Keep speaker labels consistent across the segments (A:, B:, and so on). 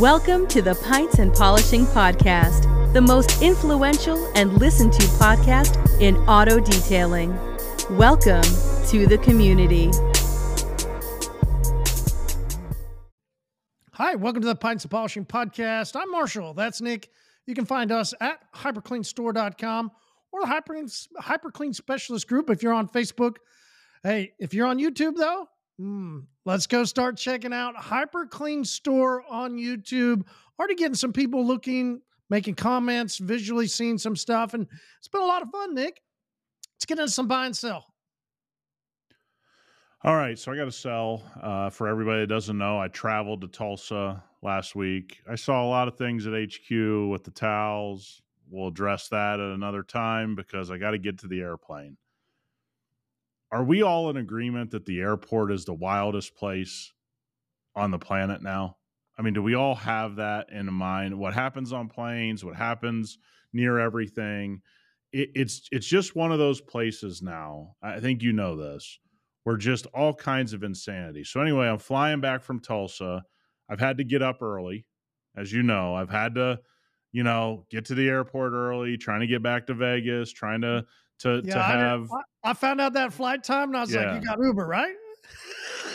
A: Welcome to the Pints and Polishing Podcast, the most influential and listened to podcast in auto detailing. Welcome to the community.
B: Hi, welcome to the Pints and Polishing Podcast. I'm Marshall. That's Nick. You can find us at hypercleanstore.com or the Hyperclean, Hyperclean Specialist Group if you're on Facebook. Hey, if you're on YouTube, though, Mm, let's go start checking out Hyper Clean Store on YouTube. Already getting some people looking, making comments, visually seeing some stuff, and it's been a lot of fun, Nick. Let's get into some buy and sell.
C: All right, so I got to sell. Uh, for everybody that doesn't know, I traveled to Tulsa last week. I saw a lot of things at HQ with the towels. We'll address that at another time because I got to get to the airplane are we all in agreement that the airport is the wildest place on the planet now? I mean, do we all have that in mind? What happens on planes? What happens near everything? It, it's it's just one of those places now. I think you know this. We're just all kinds of insanity. So anyway, I'm flying back from Tulsa. I've had to get up early, as you know. I've had to, you know, get to the airport early, trying to get back to Vegas, trying to to yeah, to have.
B: I, I, found out that flight time, and I was yeah. like, "You got Uber, right?"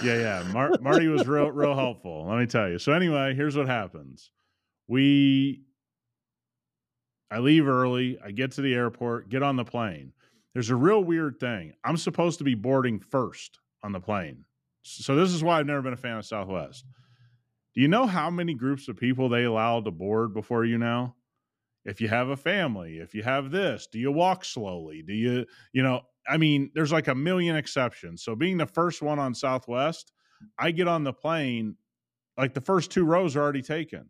C: yeah, yeah. Mar- Marty was real, real helpful. Let me tell you. So anyway, here's what happens: we, I leave early. I get to the airport, get on the plane. There's a real weird thing. I'm supposed to be boarding first on the plane. So this is why I've never been a fan of Southwest. Do you know how many groups of people they allow to board before you now? If you have a family, if you have this, do you walk slowly? Do you, you know, I mean, there's like a million exceptions. So being the first one on Southwest, I get on the plane, like the first two rows are already taken.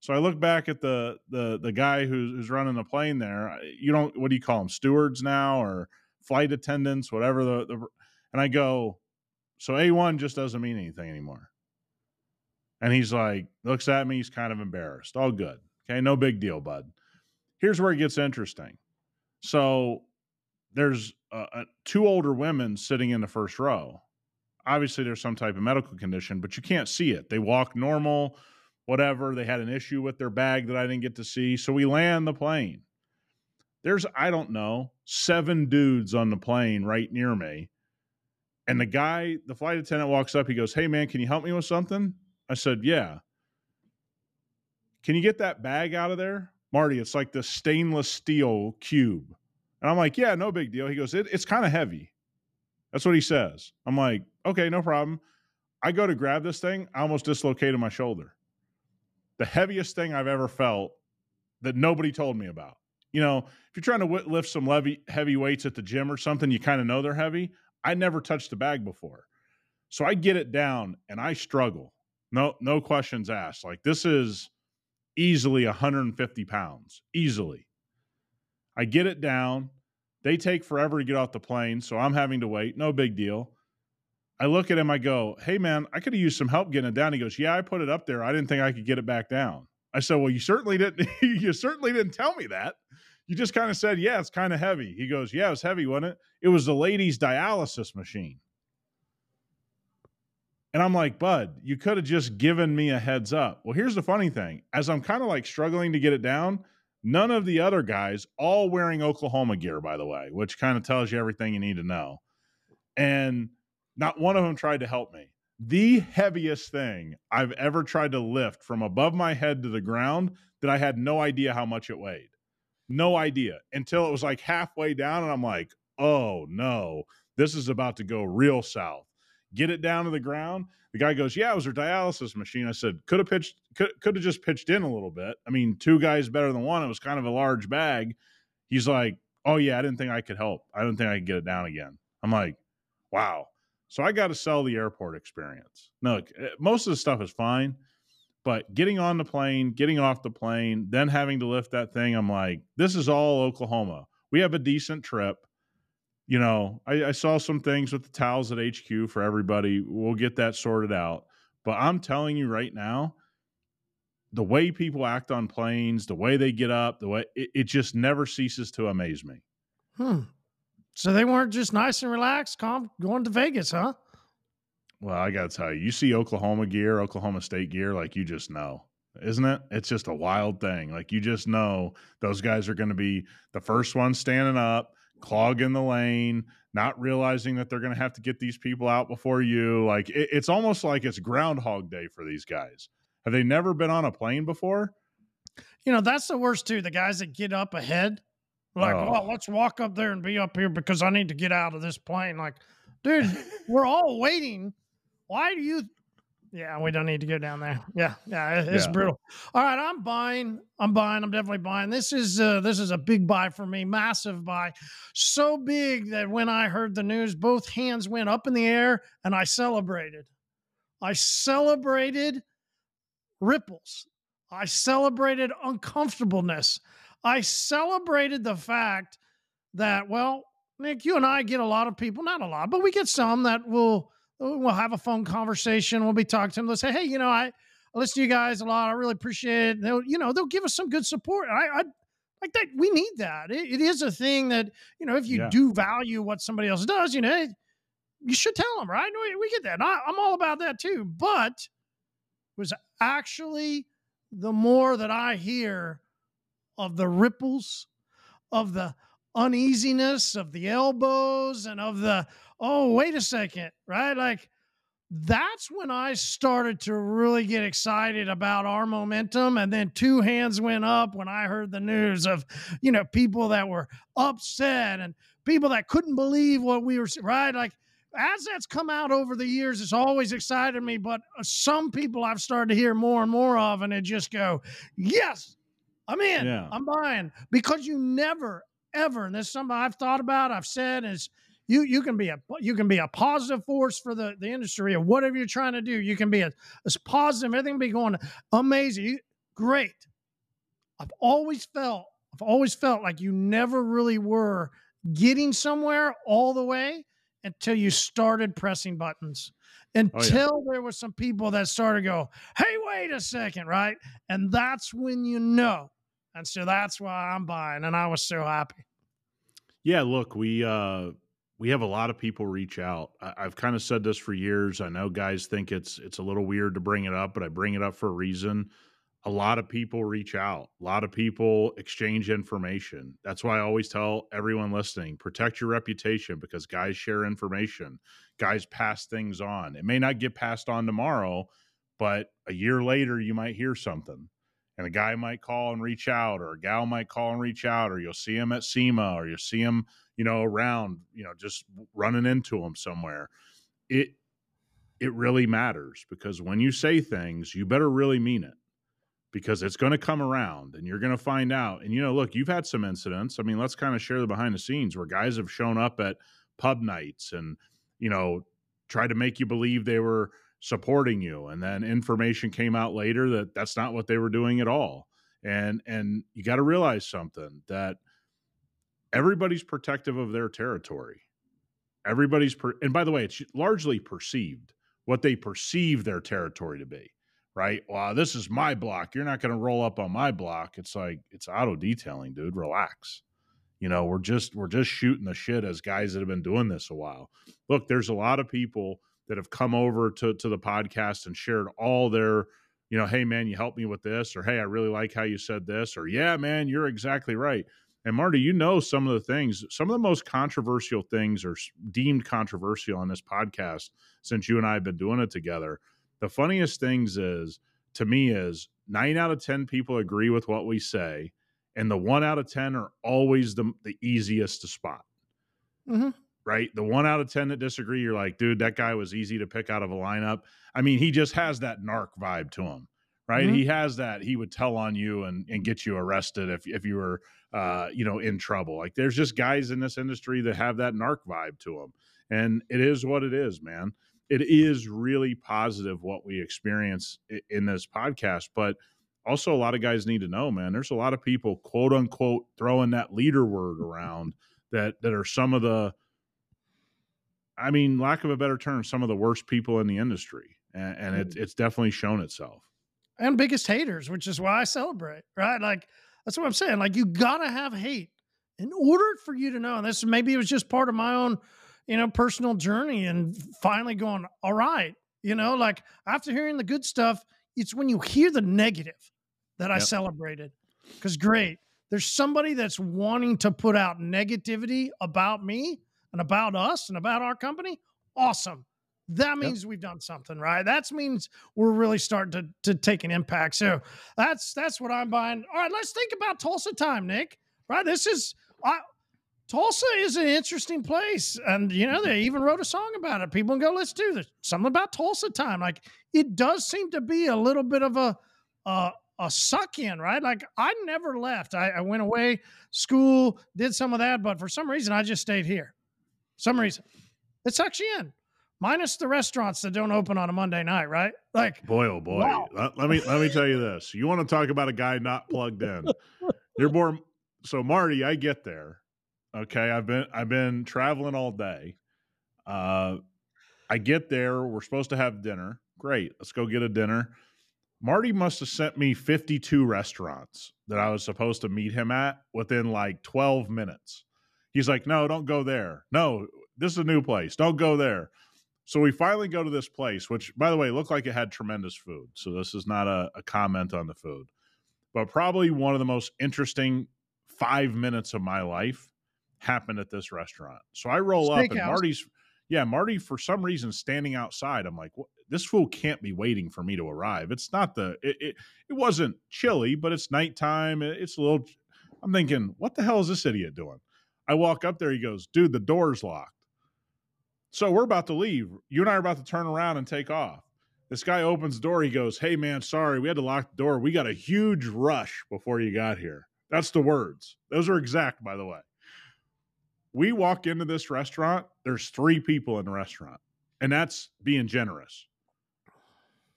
C: So I look back at the the the guy who's, who's running the plane there. You don't what do you call them? Stewards now or flight attendants, whatever the, the and I go, so A1 just doesn't mean anything anymore. And he's like, looks at me, he's kind of embarrassed. All good. Okay, no big deal, bud here's where it gets interesting. So there's uh, two older women sitting in the first row. Obviously, there's some type of medical condition, but you can't see it. They walk normal, whatever. They had an issue with their bag that I didn't get to see. So we land the plane. There's, I don't know, seven dudes on the plane right near me. And the guy, the flight attendant walks up. He goes, Hey, man, can you help me with something? I said, Yeah. Can you get that bag out of there? Marty, it's like the stainless steel cube. And I'm like, yeah, no big deal. He goes, it, it's kind of heavy. That's what he says. I'm like, okay, no problem. I go to grab this thing. I almost dislocated my shoulder. The heaviest thing I've ever felt that nobody told me about. You know, if you're trying to lift some heavy, heavy weights at the gym or something, you kind of know they're heavy. I never touched the bag before. So I get it down and I struggle. No, no questions asked. Like this is easily 150 pounds, easily. I get it down. They take forever to get off the plane, so I'm having to wait. No big deal. I look at him, I go, Hey man, I could have used some help getting it down. He goes, Yeah, I put it up there. I didn't think I could get it back down. I said, Well, you certainly didn't you certainly didn't tell me that. You just kind of said, Yeah, it's kind of heavy. He goes, Yeah, it was heavy, wasn't it? It was the lady's dialysis machine. And I'm like, Bud, you could have just given me a heads up. Well, here's the funny thing as I'm kind of like struggling to get it down, none of the other guys, all wearing Oklahoma gear, by the way, which kind of tells you everything you need to know. And not one of them tried to help me. The heaviest thing I've ever tried to lift from above my head to the ground that I had no idea how much it weighed. No idea until it was like halfway down. And I'm like, oh no, this is about to go real south get it down to the ground. The guy goes, "Yeah, it was her dialysis machine." I said, "Could have pitched, could could have just pitched in a little bit. I mean, two guys better than one. It was kind of a large bag." He's like, "Oh yeah, I didn't think I could help. I didn't think I could get it down again." I'm like, "Wow." So I got to sell the airport experience. No, eh, most of the stuff is fine, but getting on the plane, getting off the plane, then having to lift that thing, I'm like, this is all Oklahoma. We have a decent trip you know, I, I, saw some things with the towels at HQ for everybody. We'll get that sorted out. But I'm telling you right now, the way people act on planes, the way they get up, the way it, it just never ceases to amaze me.
B: Hmm. So they weren't just nice and relaxed, calm, going to Vegas, huh?
C: Well, I got to tell you, you see Oklahoma gear, Oklahoma State gear, like you just know isn't it? It's just a wild thing. Like you just know those guys are going to be the first ones standing up, clogging the lane, not realizing that they're going to have to get these people out before you. Like it, it's almost like it's Groundhog Day for these guys. Have they never been on a plane before?
B: You know, that's the worst too. The guys that get up ahead, like, oh. well, let's walk up there and be up here because I need to get out of this plane. Like, dude, we're all waiting. Why do you yeah, we don't need to go down there. Yeah, yeah, it's yeah. brutal. All right, I'm buying. I'm buying. I'm definitely buying. This is uh, this is a big buy for me, massive buy, so big that when I heard the news, both hands went up in the air and I celebrated. I celebrated ripples. I celebrated uncomfortableness. I celebrated the fact that well, Nick, you and I get a lot of people, not a lot, but we get some that will we'll have a phone conversation. We'll be talking to them. They'll say, "Hey, you know, I, I listen to you guys a lot. I really appreciate it." they'll, you know, they'll give us some good support. I, I like that. We need that. It, it is a thing that you know, if you yeah. do value what somebody else does, you know, you should tell them, right? We, we get that. I, I'm all about that too. But was actually the more that I hear of the ripples, of the uneasiness, of the elbows, and of the oh, wait a second, right? Like that's when I started to really get excited about our momentum. And then two hands went up when I heard the news of, you know, people that were upset and people that couldn't believe what we were, right? Like, as that's come out over the years, it's always excited me. But uh, some people I've started to hear more and more of, and it just go, yes, I'm in, yeah. I'm buying. Because you never, ever, and this is something I've thought about, I've said, is you you can be a you can be a positive force for the the industry or whatever you're trying to do. You can be a, as positive. Everything be going amazing, great. I've always felt I've always felt like you never really were getting somewhere all the way until you started pressing buttons. Until oh, yeah. there were some people that started to go, hey, wait a second, right? And that's when you know. And so that's why I'm buying. And I was so happy.
C: Yeah, look, we uh we have a lot of people reach out. I, have kind of said this for years. I know guys think it's it's a little weird to bring it up, but I bring it up for a reason. A lot of people reach out. A lot of people exchange information. That's why I always tell everyone listening, protect your reputation because guys share information. Guys pass things on. It may not get passed on tomorrow, but a year later you might hear something and a guy might call and reach out or a gal might call and reach out or you'll see him at SEMA or you'll see him you know, around, you know, just running into him somewhere. It it really matters because when you say things, you better really mean it because it's going to come around and you're going to find out. And you know, look, you've had some incidents. I mean, let's kind of share the behind the scenes where guys have shown up at pub nights and, you know, tried to make you believe they were supporting you and then information came out later that that's not what they were doing at all. And and you got to realize something that everybody's protective of their territory. Everybody's, per- and by the way, it's largely perceived what they perceive their territory to be, right? Well, this is my block. You're not going to roll up on my block. It's like, it's auto detailing, dude. Relax. You know, we're just, we're just shooting the shit as guys that have been doing this a while. Look, there's a lot of people that have come over to, to the podcast and shared all their, you know, hey man, you helped me with this, or hey, I really like how you said this, or yeah, man, you're exactly right. And Marty, you know some of the things, some of the most controversial things are deemed controversial on this podcast since you and I have been doing it together. The funniest things is to me is nine out of 10 people agree with what we say, and the one out of 10 are always the, the easiest to spot. Mm-hmm. Right? The one out of 10 that disagree, you're like, dude, that guy was easy to pick out of a lineup. I mean, he just has that narc vibe to him right? Mm-hmm. He has that. He would tell on you and, and get you arrested if if you were uh, you know in trouble. Like there's just guys in this industry that have that narc vibe to them, and it is what it is, man. It is really positive what we experience in this podcast, but also a lot of guys need to know, man. There's a lot of people, quote unquote, throwing that leader word around that that are some of the I mean, lack of a better term, some of the worst people in the industry. And, and it, mm. it's definitely shown itself
B: and biggest haters, which is why I celebrate, right? Like that's what I'm saying. Like you gotta have hate in order for you to know. And this maybe it was just part of my own, you know, personal journey and finally going, all right, you know, like after hearing the good stuff, it's when you hear the negative that I
C: Yep.
B: celebrated. Because great, there's somebody that's wanting to put out negativity about me and about us and about our company. Awesome. That means we've done something, right? That means we're really starting to to take an impact. So that's that's what I'm buying. All right, let's think about Tulsa time, Nick. Right, this is I, Tulsa is an interesting place, and you know they even wrote a song about it. People go, let's do this. Something about Tulsa time. Like it does seem to be a little bit of a a, a suck in, right? Like I never left. I, I went away, school, did some of that, but for some reason I just stayed here. Some reason it sucks you in, minus the restaurants that don't open on a Monday night, right? Like
C: Boy, oh boy.
B: Wow.
C: Let, let me let me tell you this. You want to talk about a guy not plugged in? You're born. So Marty, I get there. Okay, I've been I've been traveling all day. Uh, I get there. We're supposed to have dinner. Great. Let's go get a dinner. Marty must have sent me 52 restaurants that I was supposed to meet him at within like 12 minutes. He's like, no, don't go there. No, this is a new place. Don't go there. So we finally go to this place, which, by the way, looked like it had tremendous food. So this is not a, a comment on the food, but probably one of the most interesting five minutes of my life happened at this restaurant. So I roll up and Marty's, yeah, Marty for some reason standing outside. I'm like, what? this fool can't be waiting for me to arrive. It's not the, it, it, it wasn't chilly, but it's nighttime. It- It's a little, I'm thinking, what the hell is this idiot doing? I walk up there. He goes, dude, the door's locked. So we're about to leave. You and I are about to turn around and take off. This guy opens the door. He goes, Hey, man, sorry. We had to lock the door. We got a huge rush before you got here. That's the words. Those are exact, by the way. We walk into this restaurant. There's three people in the restaurant, and that's being generous.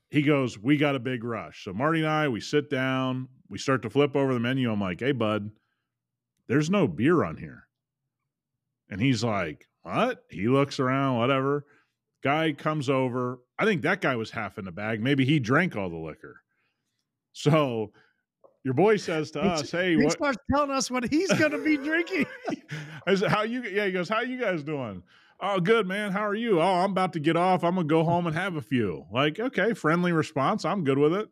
C: He goes, We got a big rush. So Marty and I, we sit down. We start to flip over the menu. I'm like, Hey, bud, there's no beer on here. And he's like, What? He looks around, whatever. Guy comes over. I think that guy was half in the bag. Maybe he drank all the liquor. So your boy says to us, Hey,
B: he
C: what?
B: starts telling us what he's going to be drinking.
C: I said, How you? Yeah, he goes, How you guys doing? Oh, good, man. How are you? Oh, I'm about to get off. I'm gonna go home and have a few. Like, okay, friendly response. I'm good with it.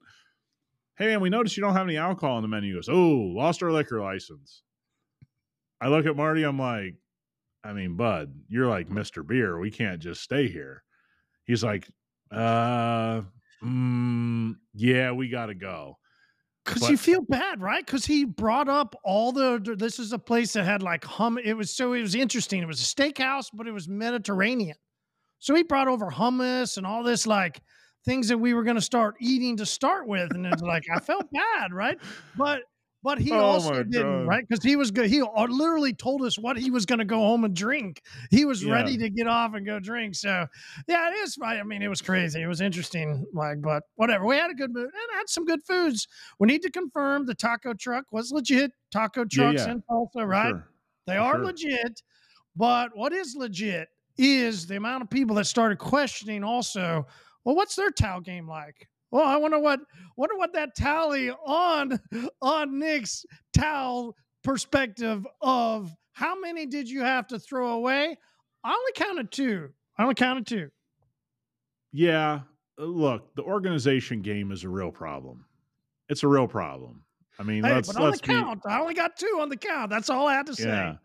C: Hey, man, we noticed you don't have any alcohol on the menu. He goes, Oh, lost our liquor license. I look at Marty. I'm like, I mean, Bud, you're like Mr. Beer. We can't just stay here. He's like, uh, mm, yeah, we got to go.
B: Because you feel bad, right? Because he brought up all the. This is a place that had like hum. It was so it was interesting. It was a steakhouse, but it was Mediterranean. So he brought over hummus and all this like things that we were going to start eating to start with, and it's like I felt bad, right? But but he
C: Oh
B: also didn't,
C: God.
B: right? Because he was good. He uh, literally told us what he was going to go home and drink. He was
C: Yeah.
B: ready to get off and go drink. So yeah, it is. Right. I mean, it was crazy. It was interesting. Like, but whatever. We had a good mood and had some good foods. We need to confirm the taco truck was legit. Taco trucks
C: yeah.
B: in Tulsa, right?
C: sure.
B: They
C: for
B: are
C: sure.
B: legit. But what is legit is the amount of people that started questioning also, well, what's their towel game like? Well, I wonder what wonder what that tally on on Nick's towel perspective of how many did you have to throw away? I only counted two. I only counted two.
C: Yeah, uh, look, the organization game is a real problem. It's a real problem. I mean,
B: Hey,
C: let's
B: but on the
C: let's be
B: count, I only got two on the count. That's all I had to say.
C: yeah.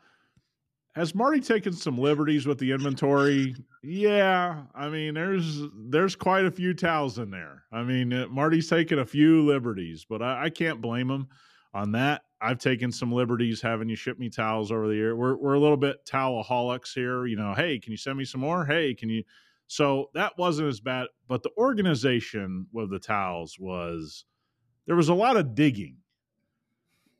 C: Has Marty taken some liberties with the inventory? Yeah, I mean, there's there's quite a few towels in there. I mean, uh, Marty's taken a few liberties, but I, I can't blame him on that. I've taken some liberties having you ship me towels over the year. We're we're a little bit towelaholics here. You know, hey, can you send me some more? Hey, can you? So that wasn't as bad, but the organization with the towels was there was a lot of digging.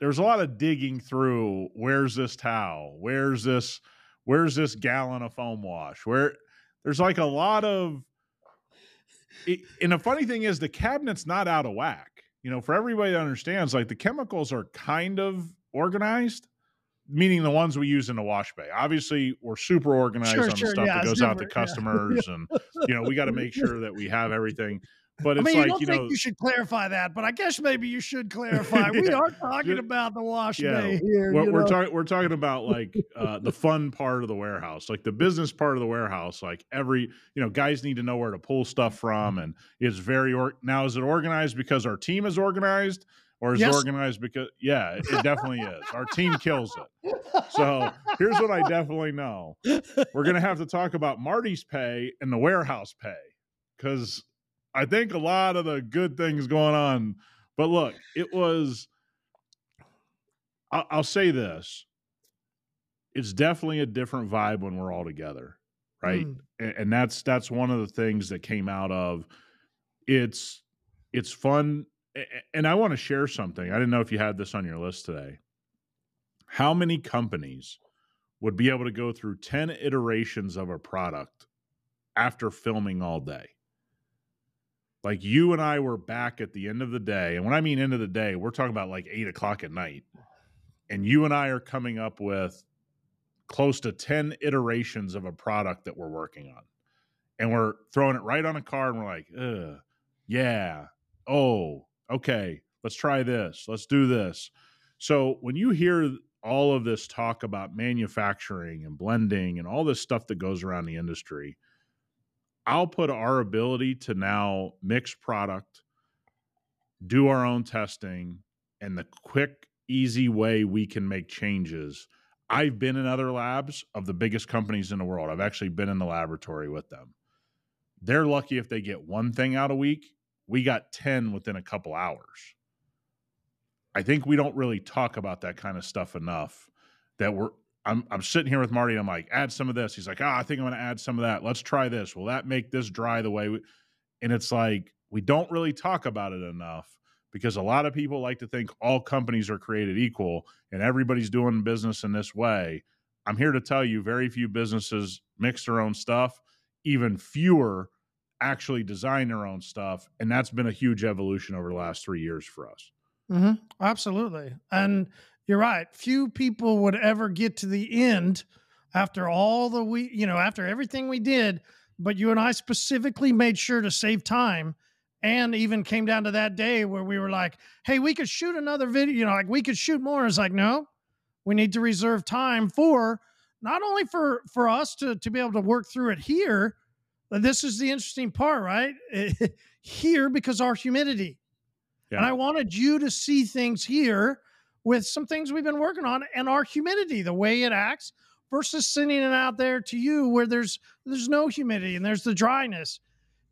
C: There was a lot of digging through where's this towel? Where's this where's this gallon of foam wash? Where there's like a lot of it, and the funny thing is the cabinet's not out of whack. You know, for everybody that understands, like the chemicals are kind of organized, meaning the ones we use in the wash bay. Obviously, we're super organized
B: Sure,
C: on the stuff
B: yeah,
C: that goes out to
B: different, yeah.
C: customers, and you know, we got to make sure that we have everything. But
B: I
C: it's
B: mean, you
C: like
B: don't
C: you
B: think
C: know
B: you should clarify that, but I guess maybe you should clarify. We are talking
C: Ju-
B: about the wash
C: yeah,
B: bay here.
C: we're, we're talking we're talking about like uh, the fun part of the warehouse like the business part of the warehouse like every you know guys need to know where to pull stuff from and it's very or now is it organized because our team is organized or is
B: Yes.
C: it organized because yeah it, it definitely is our team kills it so here's what i definitely know we're gonna have to talk about marty's pay and the warehouse pay because i think a lot of the good things going on but look it was I'll, I'll say this. It's definitely a different vibe when we're all together right?
B: Mm.
C: A- and that's that's one of the things that came out of it's it's fun and i want to share something. I didn't know if you had this on your list today. How many companies would be able to go through 10 iterations of a product after filming all day like you and i were back at the end of the day and when i mean end of the day we're talking about like 8 o'clock at night and you and i are coming up with close to 10 iterations of a product that we're working on. And we're throwing it right on a card and we're like, Ugh, yeah, oh, okay, let's try this, let's do this. So when you hear all of this talk about manufacturing and blending and all this stuff that goes around the industry, I'll put our ability to now mix product, do our own testing, and the quick, easy way we can make changes I've been in other labs of the biggest companies in the world. I've actually been in the laboratory with them. They're lucky if they get one thing out a week. We got 10 within a couple hours. I think we don't really talk about that kind of stuff enough that we're I'm I'm sitting here with Marty and I'm like, add some of this. He's like, ah, I think I'm gonna add some of that. Let's try this. Will that make this dry the way we and it's like we don't really talk about it enough because a lot of people like to think all companies are created equal and everybody's doing business in this way. I'm here to tell you very few businesses mix their own stuff, even fewer actually design their own stuff. And that's been a huge evolution over the last three years for us.
B: Mhm. Absolutely. And you're right. Few people would ever get to the end after all the we, you know, after everything we did. But you and I specifically made sure to save time and even came down to that day where we were like, hey, we could shoot another video, you know, like we could shoot more. It's like, no, we need to reserve time for not only for for us to to be able to work through it here, but this is the interesting part, right? here because our humidity.
C: Yeah.
B: And I wanted you to see things here with some things we've been working on and our humidity, the way it acts versus sending it out there to you where there's there's no humidity and there's the dryness.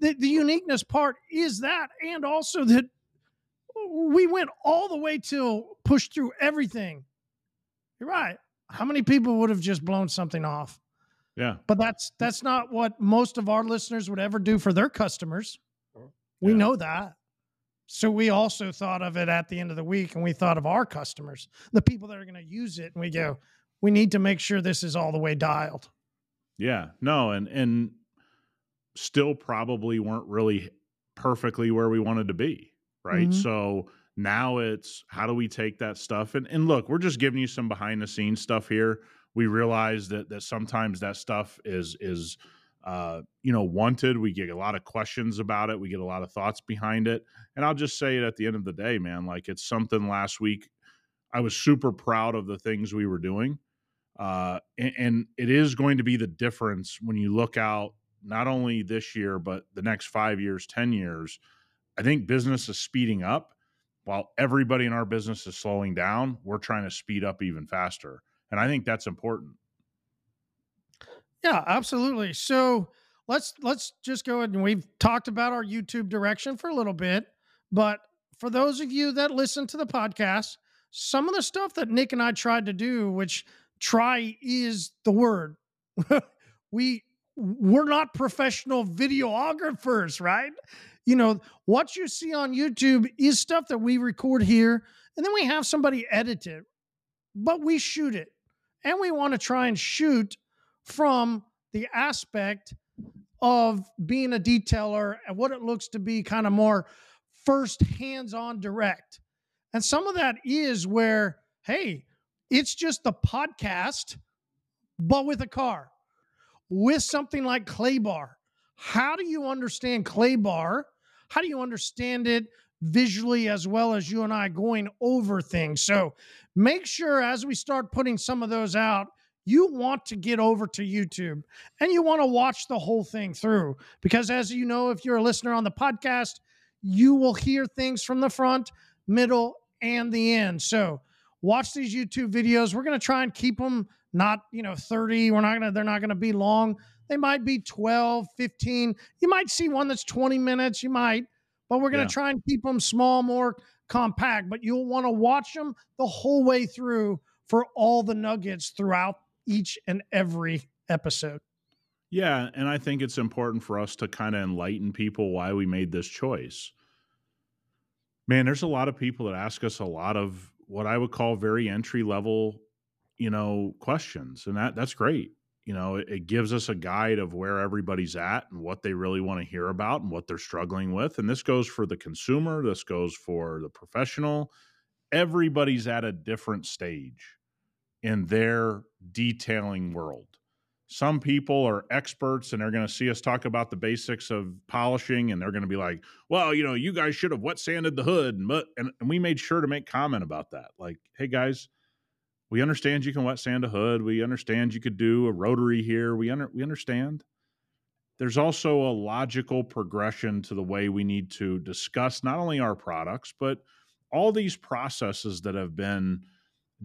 B: The, the uniqueness part is that, and also that we went all the way till push through everything. You're right. How many people would have just blown something off?
C: Yeah.
B: But that's that's not what most of our listeners would ever do for their customers. We
C: Yeah.
B: know that. So we also thought of it at the end of the week and we thought of our customers, the people that are going to use it and we go, we need to make sure this is all the way dialed.
C: Yeah. No, and and still probably weren't really perfectly where we wanted to be. Right.
B: Mhm.
C: So now it's how do we take that stuff and, and look, we're just giving you some behind the scenes stuff here. We realize that that sometimes that stuff is is uh, you know, wanted. We get a lot of questions about it. We get a lot of thoughts behind it. And I'll just say it at the end of the day, man, like it's something last week. I was super proud of the things we were doing. Uh, and, and it is going to be the difference when you look out not only this year, but the next five years, 10 years. I think business is speeding up while everybody in our business is slowing down. We're trying to speed up even faster. And I think that's important.
B: Yeah, absolutely. So let's let's just go ahead and we've talked about our YouTube direction for a little bit, but for those of you that listen to the podcast, some of the stuff that Nick and I tried to do, which try is the word. we we're not professional videographers, right? You know, what you see on YouTube is stuff that we record here, and then we have somebody edit it, but we shoot it. And we want to try and shoot from the aspect of being a detailer and what it looks to be kind of more first hands on direct. And some of that is where, hey, it's just the podcast, but with a car, with something like Clay Bar. How do you understand Clay Bar? How do you understand it visually as well as you and I going over things? So make sure as we start putting some of those out, you want to get over to YouTube and you want to watch the whole thing through. Because as you know, if you're a listener on the podcast, you will hear things from the front, middle, and the end. So watch these YouTube videos. We're going to try and keep them not, you know, 30. We're not going to, they're not going to be long. They might be 12, 15. You might see one that's 20 minutes. You might, but we're going to yeah. try and keep them small, more compact. But you'll want to watch them the whole way through for all the nuggets throughout each and every episode.
C: Yeah. And I think it's important for us to kind of enlighten people why we made this choice. Man, there's a lot of people that ask us a lot of what I would call very entry level, you know, questions. And that that's great. You know, it, it gives us a guide of where everybody's at and what they really want to hear about and what they're struggling with. And this goes for the consumer, this goes for the professional. Everybody's at a different stage in their detailing world. Some people are experts and they're going to see us talk about the basics of polishing and they're going to be like, well, you know, you guys should have wet sanded the hood. And, and, and we made sure to make comment about that. Like, hey, guys, we understand you can wet sand a hood. We understand you could do a rotary here. We, under, we understand. There's also a logical progression to the way we need to discuss not only our products, but all these processes that have been –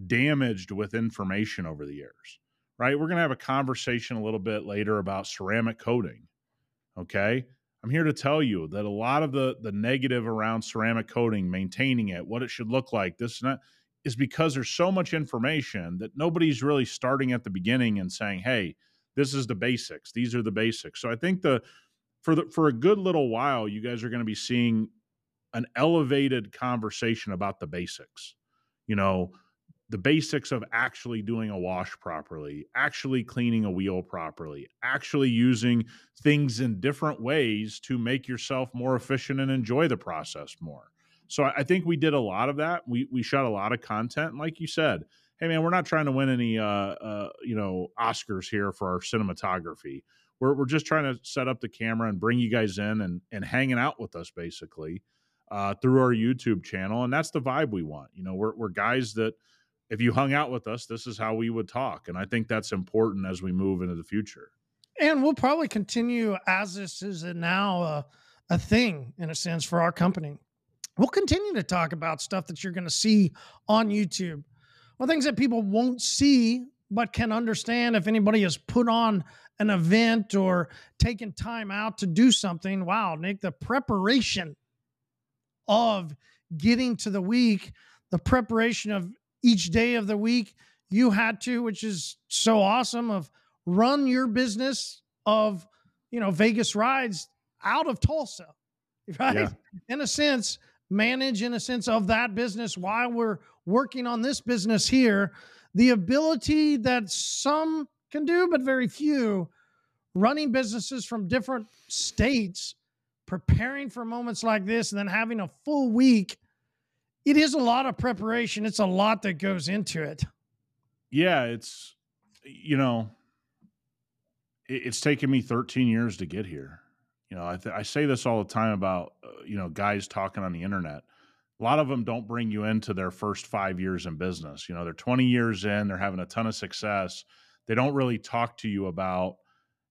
C: damaged with information over the years, right? We're going to have a conversation a little bit later about ceramic coating. Okay. I'm here to tell you that a lot of the the negative around ceramic coating, maintaining it, what it should look like, this and that, is because there's so much information that nobody's really starting at the beginning and saying, "Hey, this is the basics. These are the basics." So I think the for the for a good little while, you guys are going to be seeing an elevated conversation about the basics. You know, the basics of actually doing a wash properly, actually cleaning a wheel properly, actually using things in different ways to make yourself more efficient and enjoy the process more. So I think we did a lot of that. We we shot a lot of content, and like you said, hey man, we're not trying to win any uh, uh, you know Oscars here for our cinematography. We're we're just trying to set up the camera and bring you guys in and and hanging out with us basically uh, through our YouTube channel, and that's the vibe we want. You know, we're we're guys that if you hung out with us, this is how we would talk. And I think that's important as we move into the future.
B: And we'll probably continue as this is now a, a thing in a sense for our company. We'll continue to talk about stuff that you're going to see on YouTube. Well, things that people won't see but can understand if anybody has put on an event or taken time out to do something. Wow, Nick, the preparation of getting to the week, the preparation of each day of the week you had to, which is so awesome, of run your business of, you know, Vegas rides out of Tulsa, right? Yeah. In a sense, manage in a sense of that business while we're working on this business here. The ability that some can do, but very few, running businesses from different states, preparing for moments like this, and then having a full week it is a lot of preparation. It's a lot that goes into it.
C: Yeah, it's you know, it, it's taken me 13 years to get here. You know, I, th- I say this all the time about uh, you know guys talking on the internet. A lot of them don't bring you into their first five years in business. You know, they're 20 years in, they're having a ton of success. They don't really talk to you about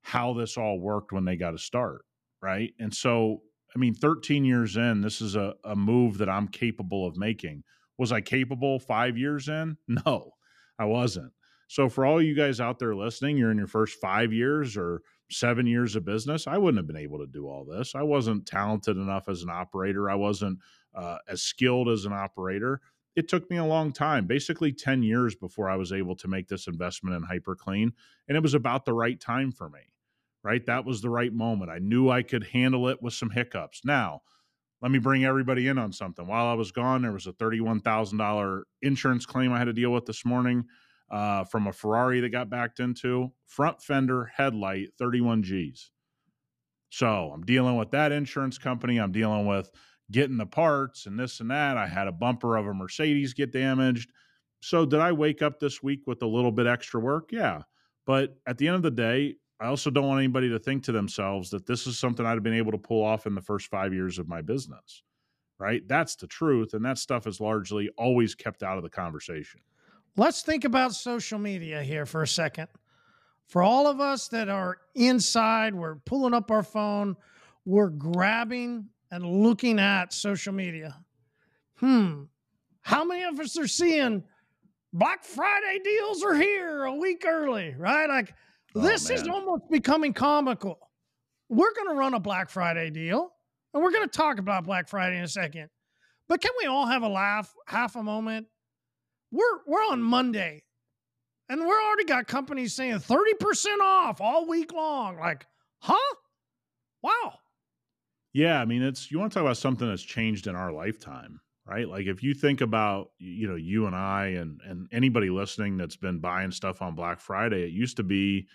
C: how this all worked when they got to start, right? And so I mean, 13 years in, this is a, a move that I'm capable of making. Was I capable five years in? No, I wasn't. So, for all you guys out there listening, you're in your first five years or seven years of business. I wouldn't have been able to do all this. I wasn't talented enough as an operator. I wasn't uh, as skilled as an operator. It took me a long time, basically 10 years before I was able to make this investment in HyperClean. And it was about the right time for me right? That was the right moment. I knew I could handle it with some hiccups. Now, let me bring everybody in on something. While I was gone, there was a $31,000 insurance claim I had to deal with this morning uh, from a Ferrari that got backed into. Front fender headlight, 31 G's. So I'm dealing with that insurance company. I'm dealing with getting the parts and this and that. I had a bumper of a Mercedes get damaged. So did I wake up this week with a little bit extra work? Yeah. But at the end of the day, I also don't want anybody to think to themselves that this is something I'd have been able to pull off in the first five years of my business. Right. That's the truth. And that stuff is largely always kept out of the conversation.
B: Let's think about social media here for a second. For all of us that are inside, we're pulling up our phone, we're grabbing and looking at social media. Hmm. How many of us are seeing Black Friday deals are here a week early, right? Like oh, this man. is almost becoming comical. We're going to run a Black Friday deal and we're going to talk about Black Friday in a second. But can we all have a laugh, half a moment? We're we're on Monday. And we're already got companies saying 30% off all week long. Like, huh? Wow.
C: Yeah, I mean, it's you want to talk about something that's changed in our lifetime right? Like if you think about you know you and I and and anybody listening that's been buying stuff on Black Friday, it used to be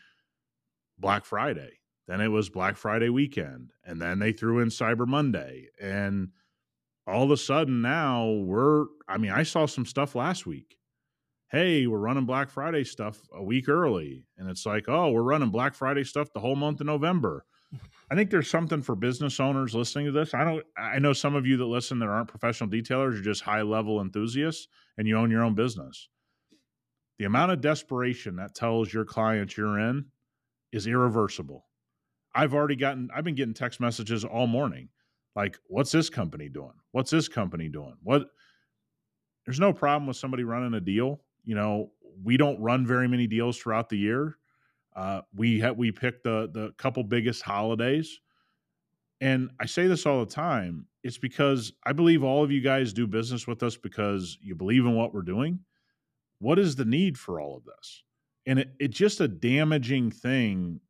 C: Black Friday, then it was Black Friday weekend, and then they threw in Cyber Monday, and all of a sudden now we're I mean I saw some stuff last week. Hey, we're running Black Friday stuff a week early, and it's like, oh, we're running Black Friday stuff the whole month of November. I think there's something for business owners listening to this. I don't I know some of you that listen that aren't professional detailers, you're just high level enthusiasts and you own your own business. The amount of desperation that tells your clients you're in is irreversible. I've already gotten I've been getting text messages all morning. Like, what's this company doing? What's this company doing? What there's no problem with somebody running a deal. You know, we don't run very many deals throughout the year. Uh, we ha- we picked the the couple biggest holidays, and I say this all the time. It's because I believe all of you guys do business with us because you believe in what we're doing. What is the need for all of this? And it, it's just a damaging thing,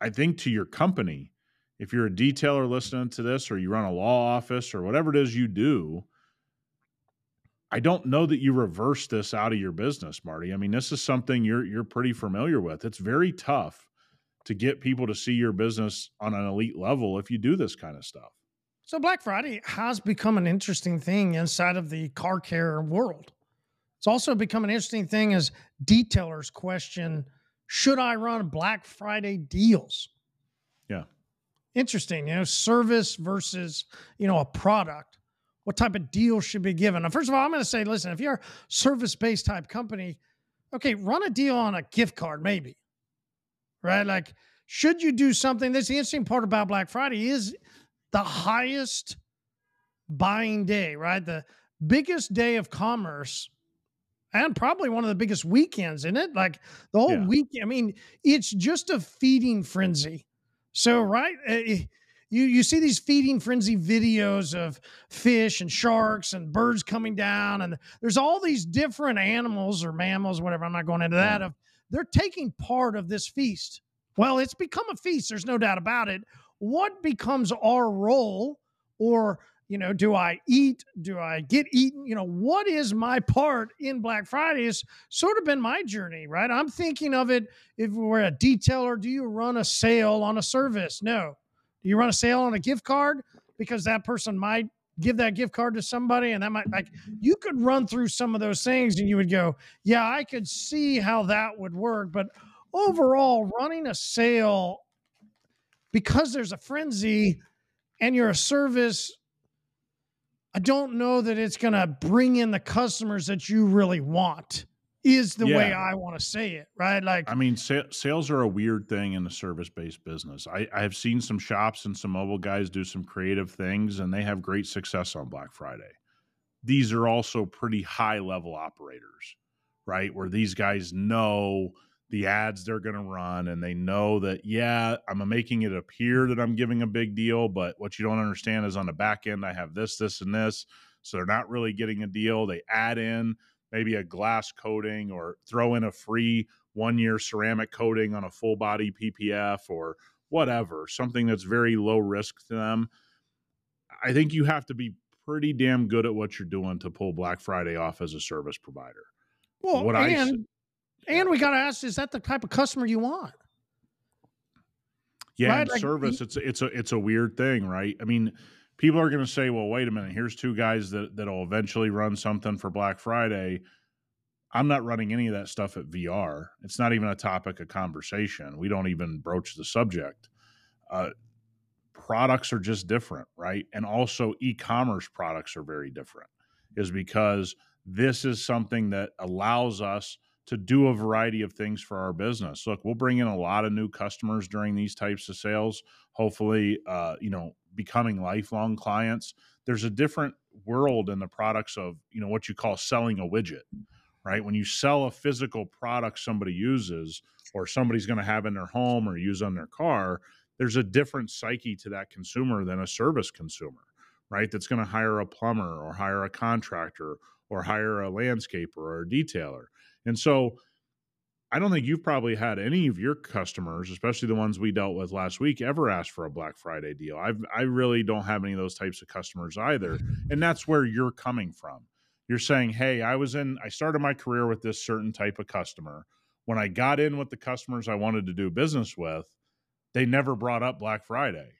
C: I think, to your company. If you're a detailer listening to this, or you run a law office, or whatever it is you do, I don't know that you reverse this out of your business, Marty. I mean, this is something you're you're pretty familiar with. It's very tough to get people to see your business on an elite level if you do this kind of stuff.
B: So Black Friday has become an interesting thing inside of the car care world. It's also become an interesting thing as detailers question, should I run Black Friday deals?
C: Yeah.
B: Interesting, you know, service versus, you know, a product what type of deal should be given. Now, first of all, I'm going to say, listen, if you're a service based type company, okay, run a deal on a gift card, maybe, right? Like, should you do something? That's the interesting part about Black Friday is the highest buying day, right? The biggest day of commerce and probably one of the biggest weekends in it. Like the whole yeah. week. I mean, it's just a feeding frenzy. So, right. Eh, You you see these feeding frenzy videos of fish and sharks and birds coming down and there's all these different animals or mammals whatever i'm not going into that of they're taking part of this feast. Well it's become a feast there's no doubt about it. What becomes our role or you know do i eat? Do i get eaten? You know what is my part in black friday has sort of been my journey right? I'm thinking of it if we're a detailer do you run a sale on a service? No do you run a sale on a gift card? Because that person might give that gift card to somebody and that might like you could run through some of those things and you would go, yeah, I could see how that would work, but overall running a sale because there's a frenzy and you're a service I don't know that it's going to bring in the customers that you really want is the yeah. way I want to say it, right? Like,
C: I mean, sa- sales are a weird thing in the service based business. I, I have seen some shops and some mobile guys do some creative things, and they have great success on Black Friday. These are also pretty high level operators, right? Where these guys know the ads they're going to run and they know that, yeah, I'm making it appear that I'm giving a big deal, but what you don't understand is on the back end, I have this, this, and this. So they're not really getting a deal. They add in maybe a glass coating or throw in a free one year ceramic coating on a full body PPF or whatever, something that's very low risk to them. I think you have to be pretty damn good at what you're doing to pull Black Friday off as a service provider.
B: Well, what and, I, and we got to ask: Is that the type of customer you want?
C: Yeah, right? like, service. It's it's a it's a weird thing, right? I mean, people are going to say, well, wait a minute, here's two guys that, that'll eventually run something for Black Friday. I'm not running any of that stuff at VR. It's not even a topic of conversation. We don't even broach the subject. Uh, products are just different, right? And also, e commerce products are very different, is because this is something that allows us to do a variety of things for our business. Look, we'll bring in a lot of new customers during these types of sales. Hopefully, uh, you know, becoming lifelong clients. There's a different world in the products of you know what you call selling a widget right? When you sell a physical product somebody uses or somebody's going to have in their home or use on their car, there's a different psyche to that consumer than a service consumer, right? That's going to hire a plumber or hire a contractor or hire a landscaper or a detailer. And so I don't think you've probably had any of your customers, especially the ones we dealt with last week, ever ask for a Black Friday deal. I've I really don't have any of those types of customers either. And that's where you're coming from you're saying, hey, I was in, I started my career with this certain type of customer. When I got in with the customers I wanted to do business with, they never brought up Black Friday.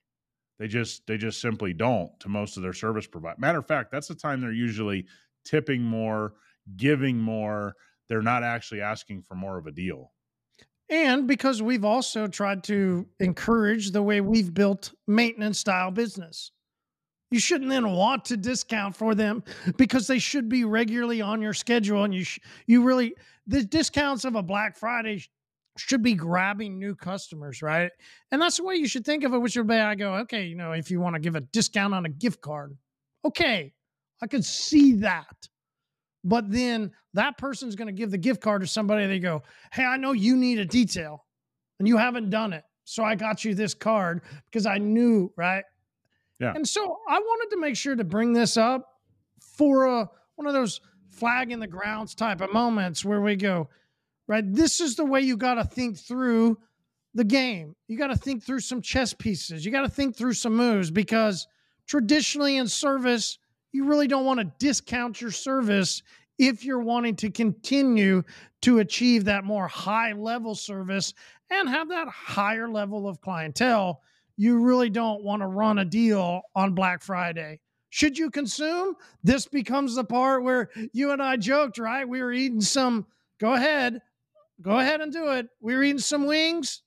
C: They just they just simply don't to most of their service providers. Matter of fact, that's the time they're usually tipping more, giving more. They're not actually asking for more of a deal.
B: And because we've also tried to encourage the way we've built maintenance style business. You shouldn't then want to discount for them because they should be regularly on your schedule. And you, sh- you really, the discounts of a Black Friday should be grabbing new customers, right? And that's the way you should think of it, which would be I go, okay, you know, if you want to give a discount on a gift card, okay, I could see that. But then that person's going to give the gift card to somebody. They go, hey, I know you need a detail and you haven't done it. So I got you this card because I knew, right?
C: Yeah.
B: And so I wanted to make sure to bring this up for a, one of those flag in the grounds type of moments where we go, right? This is the way you got to think through the game. You got to think through some chess pieces. You got to think through some moves because traditionally in service, you really don't want to discount your service if you're wanting to continue to achieve that more high level service and have that higher level of clientele you really don't want to run a deal on Black Friday. Should you consume? This becomes the part where you and I joked, right? We were eating some, go ahead, go ahead and do it. We were eating some wings.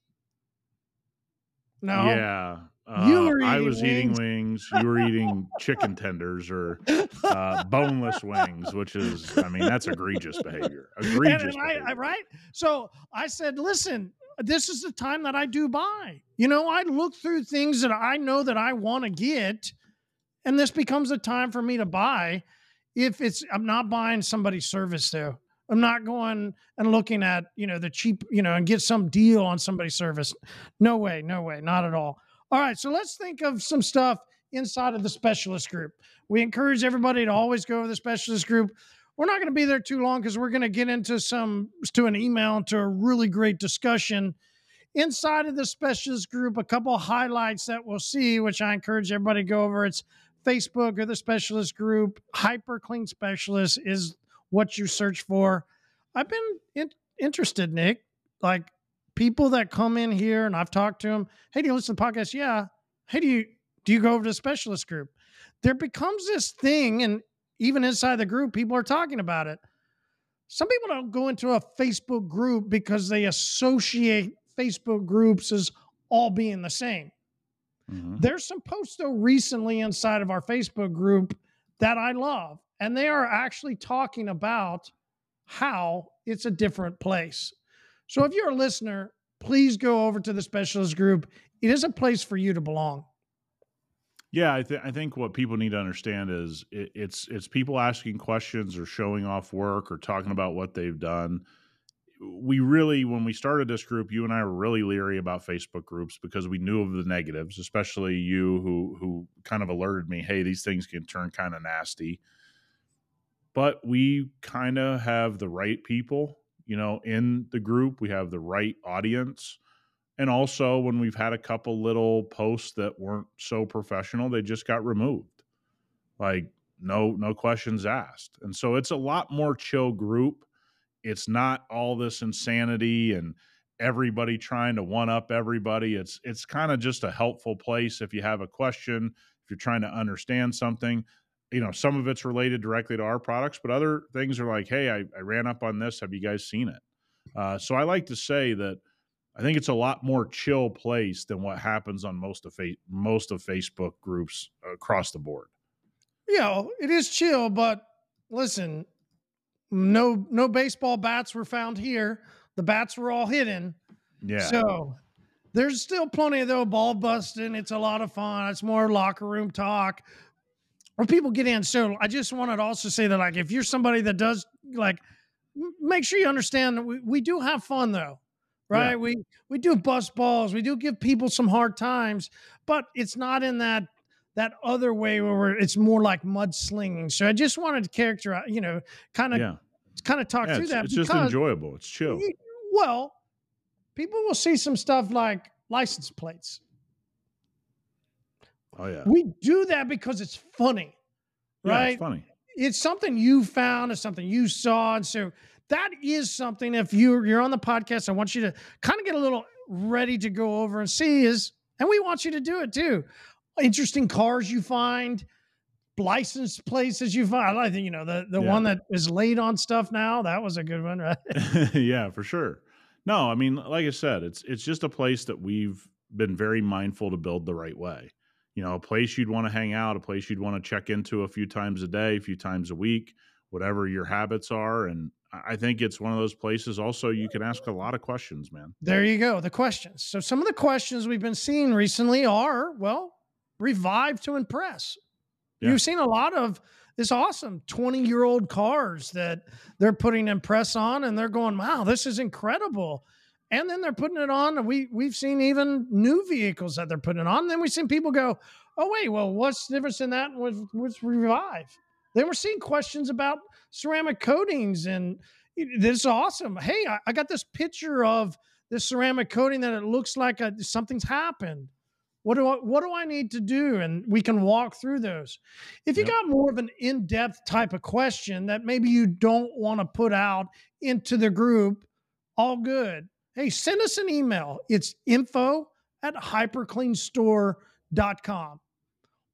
B: No.
C: Yeah. Uh, you were I was wings. eating wings. You were eating chicken tenders or uh, boneless wings, which is, I mean, that's egregious behavior. Egregious. And, and behavior. I,
B: right. So I said, listen, this is the time that I do buy. You know, I look through things that I know that I want to get, and this becomes a time for me to buy. If it's, I'm not buying somebody's service though. I'm not going and looking at, you know, the cheap, you know, and get some deal on somebody's service. No way, no way, not at all. All right, so let's think of some stuff inside of the specialist group. We encourage everybody to always go over the specialist group. We're not going to be there too long because we're going to get into some to an email to a really great discussion. Inside of the specialist group a couple highlights that we'll see which i encourage everybody to go over. It's facebook or the specialist group. Hyper clean specialist is what you search for. I've been in, interested nick. Like people that come in here and i've talked to them hey do you listen to the podcast yeah hey do you do you go over to the specialist group there becomes this thing and even inside the group, people are talking about it. Some people don't go into a Facebook group because they associate Facebook groups as all being the same. Mm-hmm. There's some posts though recently inside of our Facebook group that I love, and they are actually talking about how it's a different place. So if you're a listener, please go over to the specialist group. It is a place for you to belong.
C: Yeah, I, th- I think what people need to understand is it, it's it's people asking questions or showing off work or talking about what they've done. We really, when we started this group, you and I were really leery about Facebook groups because we knew of the negatives, especially you who who kind of alerted me, hey, these things can turn kind of nasty. But we kind of have the right people, you know, in the group. We have the right audience and also, when we've had a couple little posts that weren't so professional, they just got removed. Like, no, no questions asked. And so it's a lot more chill group. It's not all this insanity and everybody trying to one up everybody. It's it's kind of just a helpful place if you have a question, if you're trying to understand something. You know, some of it's related directly to our products, but other things are like, hey, I, I ran up on this. Have you guys seen it? Uh, so I like to say that I think it's a lot more chill place than what happens on most of fa- most of Facebook groups across the board.
B: Yeah, it is chill, but listen, no no baseball bats were found here. The bats were all hidden.
C: Yeah.
B: So there's still plenty of though ball busting. It's a lot of fun. It's more locker room talk where people get in. So I just wanted to also say that like if you're somebody that does like make sure you understand that we, we do have fun though. Right. Yeah. We we do bust balls. We do give people some hard times, but it's not in that that other way where it's more like mudslinging. So I just wanted to characterize, you know, kind of
C: yeah.
B: kind of talk
C: yeah,
B: through
C: it's,
B: that.
C: It's just enjoyable. It's chill.
B: Well, people will see some stuff like license plates.
C: Oh yeah.
B: We do that because it's funny. Right?
C: Yeah, it's funny.
B: It's something you found, it's something you saw. And so that is something if you're you're on the podcast, I want you to kind of get a little ready to go over and see is and we want you to do it too. Interesting cars you find, licensed places you find. I think you know the the yeah. one that is laid on stuff now. That was a good one, right?
C: yeah, for sure. No, I mean, like I said, it's it's just a place that we've been very mindful to build the right way. You know, a place you'd want to hang out, a place you'd want to check into a few times a day, a few times a week, whatever your habits are. And I think it's one of those places also you can ask a lot of questions, man.
B: There you go. The questions. So some of the questions we've been seeing recently are, well, revive to impress. Yeah. You've seen a lot of this awesome 20 year old cars that they're putting impress on and they're going, wow, this is incredible. And then they're putting it on. We we've seen even new vehicles that they're putting it on. Then we've seen people go, oh wait, well, what's the difference in that with with revive? Then we're seeing questions about ceramic coatings and this is awesome. Hey, I, I got this picture of this ceramic coating that it looks like a, something's happened. What do I what do I need to do? And we can walk through those. If you yep. got more of an in-depth type of question that maybe you don't want to put out into the group, all good. Hey, send us an email. It's info at hypercleanstore.com.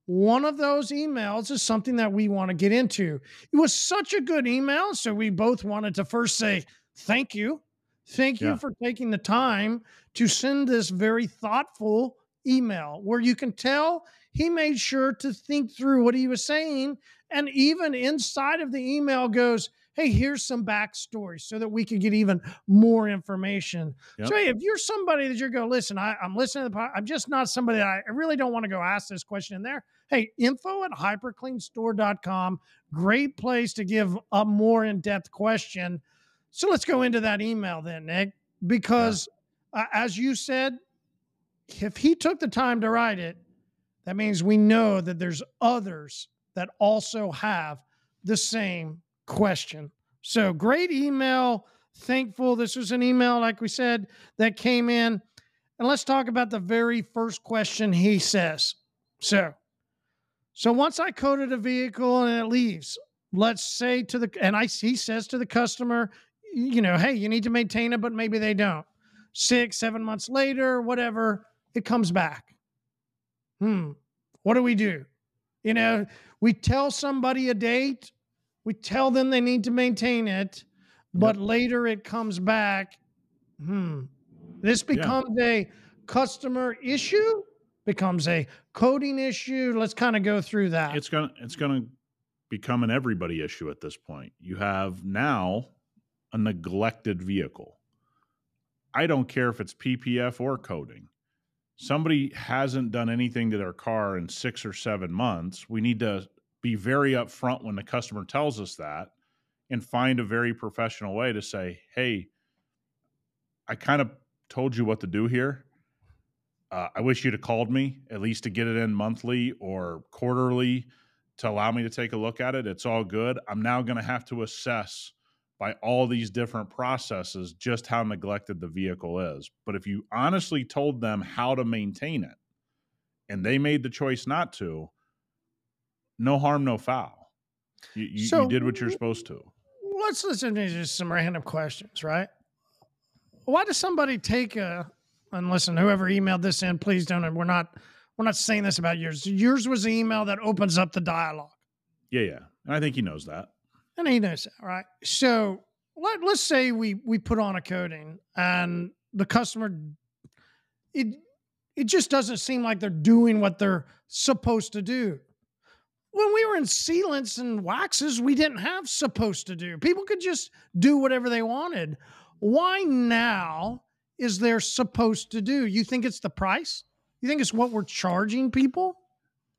B: One of those emails is something that we want to get into. It was such a good email. So we both wanted to first say thank you. Thank you yeah. for taking the time to send this very thoughtful email where you can tell he made sure to think through what he was saying. And even inside of the email goes, hey, here's some backstory so that we can get even more information. Yep. So, hey, if you're somebody that you're going, listen, I, am listening to the pod, I'm just not somebody that I, I really don't want to go ask this question in there. Hey, info at hypercleanstore.com. Great place to give a more in depth question. So let's go into that email then, Nick, because yeah. uh, as you said, if he took the time to write it, that means we know that there's others that also have the same question. So great email. Thankful. This was an email, like we said, that came in. And let's talk about the very first question he says. So, so once I coated a vehicle and it leaves, let's say to the and I he says to the customer, you know, hey, you need to maintain it, but maybe they don't. Six, seven months later, whatever, it comes back. Hmm. What do we do? You know, we tell somebody a date we tell them they need to maintain it, but yep. later it comes back. Hmm. This becomes yeah. a customer issue, becomes a coating issue. Let's kind of go through that.
C: It's gonna it's gonna become an everybody issue at this point. You have now a neglected vehicle. I don't care if it's PPF or coating. Somebody hasn't done anything to their car in six or seven months. We need to be very upfront when the customer tells us that and find a very professional way to say, hey, I kind of told you what to do here. Uh, I wish you'd have called me at least to get it in monthly or quarterly to allow me to take a look at it. It's all good. I'm now going to have to assess by all these different processes just how neglected the vehicle is. But if you honestly told them how to maintain it and they made the choice not to, no harm, no foul. You, you, so, you did what you're supposed to.
B: Let's listen to just some random questions, right? Why does somebody take a and listen, whoever emailed this in, please don't. We're not we're not saying this about yours. Yours was the email that opens up the dialogue.
C: Yeah, yeah. And I think he knows that.
B: And he knows that, right? So let, let's say we we put on a coating and the customer it it just doesn't seem like they're doing what they're supposed to do. When we were in sealants and waxes, we didn't have supposed to do. People could just do whatever they wanted. Why now is there supposed to do? You think it's the price? You think it's what we're charging people?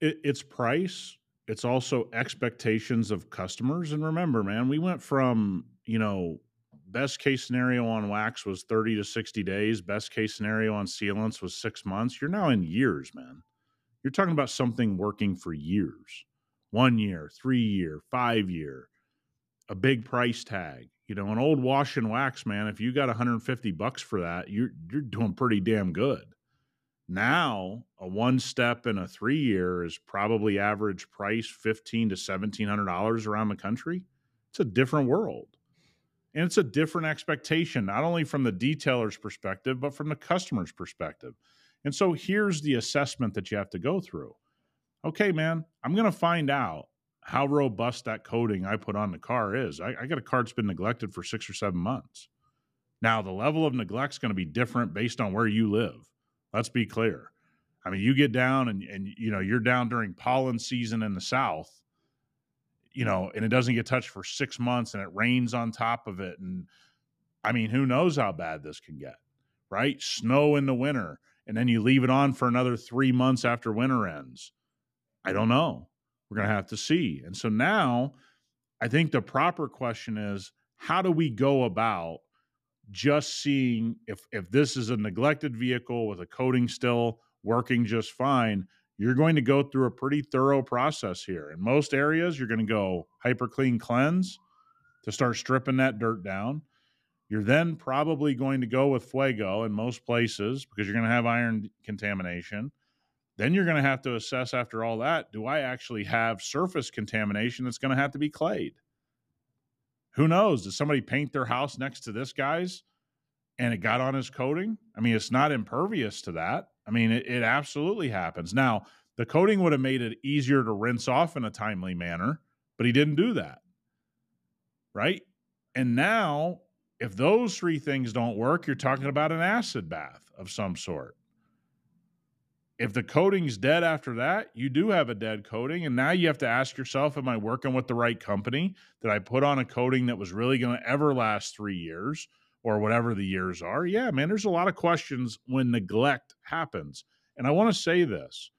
C: It, it's price. It's also expectations of customers. And remember, man, we went from, you know, best case scenario on wax was 30 to 60 days. Best case scenario on sealants was six months. You're now in years, man. You're talking about something working for years one year, three year, five year, a big price tag. You know, an old wash and wax, man, if you got 150 bucks for that, you're you're doing pretty damn good. Now, a one step and a three year is probably average price fifteen to seventeen hundred dollars around the country. It's a different world. And it's a different expectation, not only from the detailer's perspective, but from the customer's perspective. And so here's the assessment that you have to go through. Okay, man, I'm going to find out how robust that coating I put on the car is. I, I got a car that's been neglected for six or seven months. Now, the level of neglect is going to be different based on where you live. Let's be clear. I mean, you get down and, and you know, you're down during pollen season in the South you know, and it doesn't get touched for six months and it rains on top of it. And I mean, who knows how bad this can get, right? Snow in the winter, and then you leave it on for another three months after winter ends. I don't know. We're going to have to see. And so now I think the proper question is how do we go about just seeing if if this is a neglected vehicle with a coating still working just fine you're going to go through a pretty thorough process here. In most areas, you're going to go hyper clean cleanse to start stripping that dirt down. You're then probably going to go with Fuego in most places because you're going to have iron contamination. Then you're going to have to assess after all that do I actually have surface contamination that's going to have to be clayed? Who knows? Does somebody paint their house next to this guy's and it got on his coating? I mean, it's not impervious to that. I mean, it, it absolutely happens. Now, the coating would have made it easier to rinse off in a timely manner, but he didn't do that. Right. And now, if those three things don't work, you're talking about an acid bath of some sort. If the coating's dead after that, you do have a dead coating. And now you have to ask yourself, am I working with the right company? Did I put on a coating that was really going to ever last three years? or whatever the years are. Yeah, man, there's a lot of questions when neglect happens. And I want to say this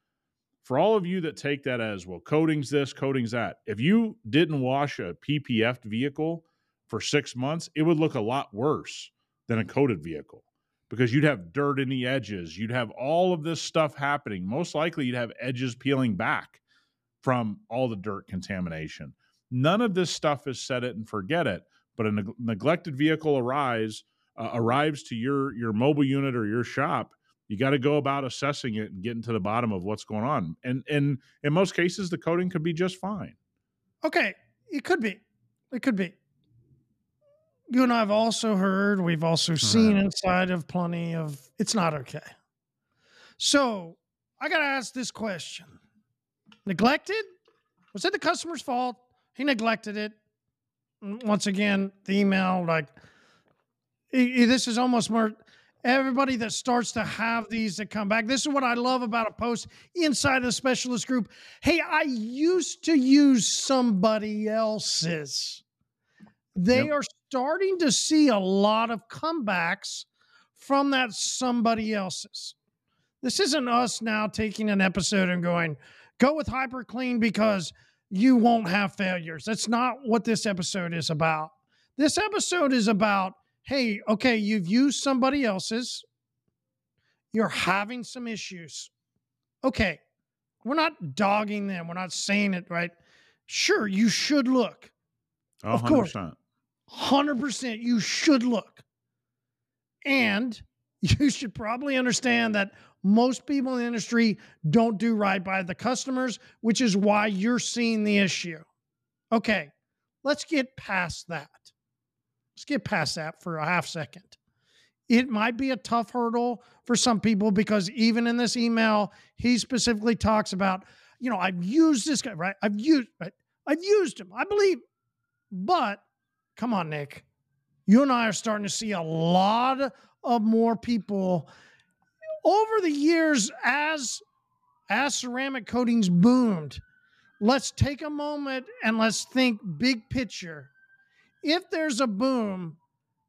C: for all of you that take that as, well, coating's this, coating's that. If you didn't wash a PPF vehicle for six months, it would look a lot worse than a coated vehicle because you'd have dirt in the edges. You'd have all of this stuff happening. Most likely, you'd have edges peeling back from all the dirt contamination. None of this stuff is set it and forget it but a neg- neglected vehicle arrives uh, arrives to your your mobile unit or your shop you got to go about assessing it and getting to the bottom of what's going on and and in most cases the coating could be just fine
B: okay it could be it could be you and i've also heard we've also seen right. inside of plenty of it's not okay so i got to ask this question neglected was it the customer's fault he neglected it mm, once again, the email, like this is almost more everybody that starts to have these that come back. This is what I love about a post inside the specialist group. Hey, I used to use somebody else's. They yep. are starting to see a lot of comebacks from that somebody else's. This isn't us now taking an episode and going, go with hyper clean because you won't have failures. That's not what this episode is about. This episode is about hey, okay, you've used somebody else's, you're having some issues. Okay, we're not dogging them, we're not saying it, right? Sure, you should look.
C: Oh, of 100%. course.
B: 100% you should look. And you should probably understand that most people in the industry don't do right by the customers, which is why you're seeing the issue. Okay, let's get past that. Let's get past that for a half second. It might be a tough hurdle for some people because even in this email, he specifically talks about, you know, I've used this guy, right? I've used, right? I've used him. I believe. But come on, Nick. You and I are starting to see a lot of more people over the years as as ceramic coatings boomed. Let's take a moment and let's think big picture. If there's a boom,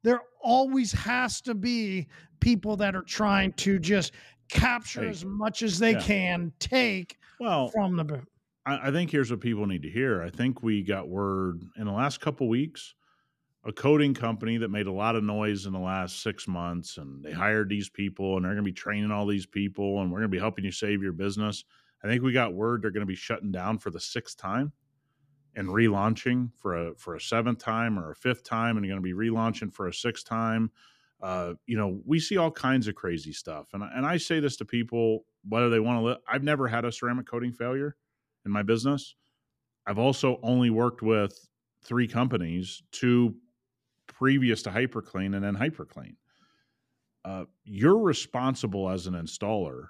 B: there always has to be people that are trying to just capture
C: Take.
B: as much as they
C: Yeah.
B: can take
C: Well,
B: from the boom.
C: I, I think here's what people need to hear. I think we got word in the last couple weeks, a coating company that made a lot of noise in the last six months, and they hired these people, and they're going to be training all these people, and we're going to be helping you save your business. I think we got word they're going to be shutting down for the sixth time and relaunching for a for a seventh time or a fifth time, and going to be relaunching for a sixth time. Uh, you know, we see all kinds of crazy stuff, and and I say this to people whether they want to. Li- I've never had a ceramic coating failure in my business. I've also only worked with three companies, two previous to HyperClean and then HyperClean. Uh, you're responsible as an installer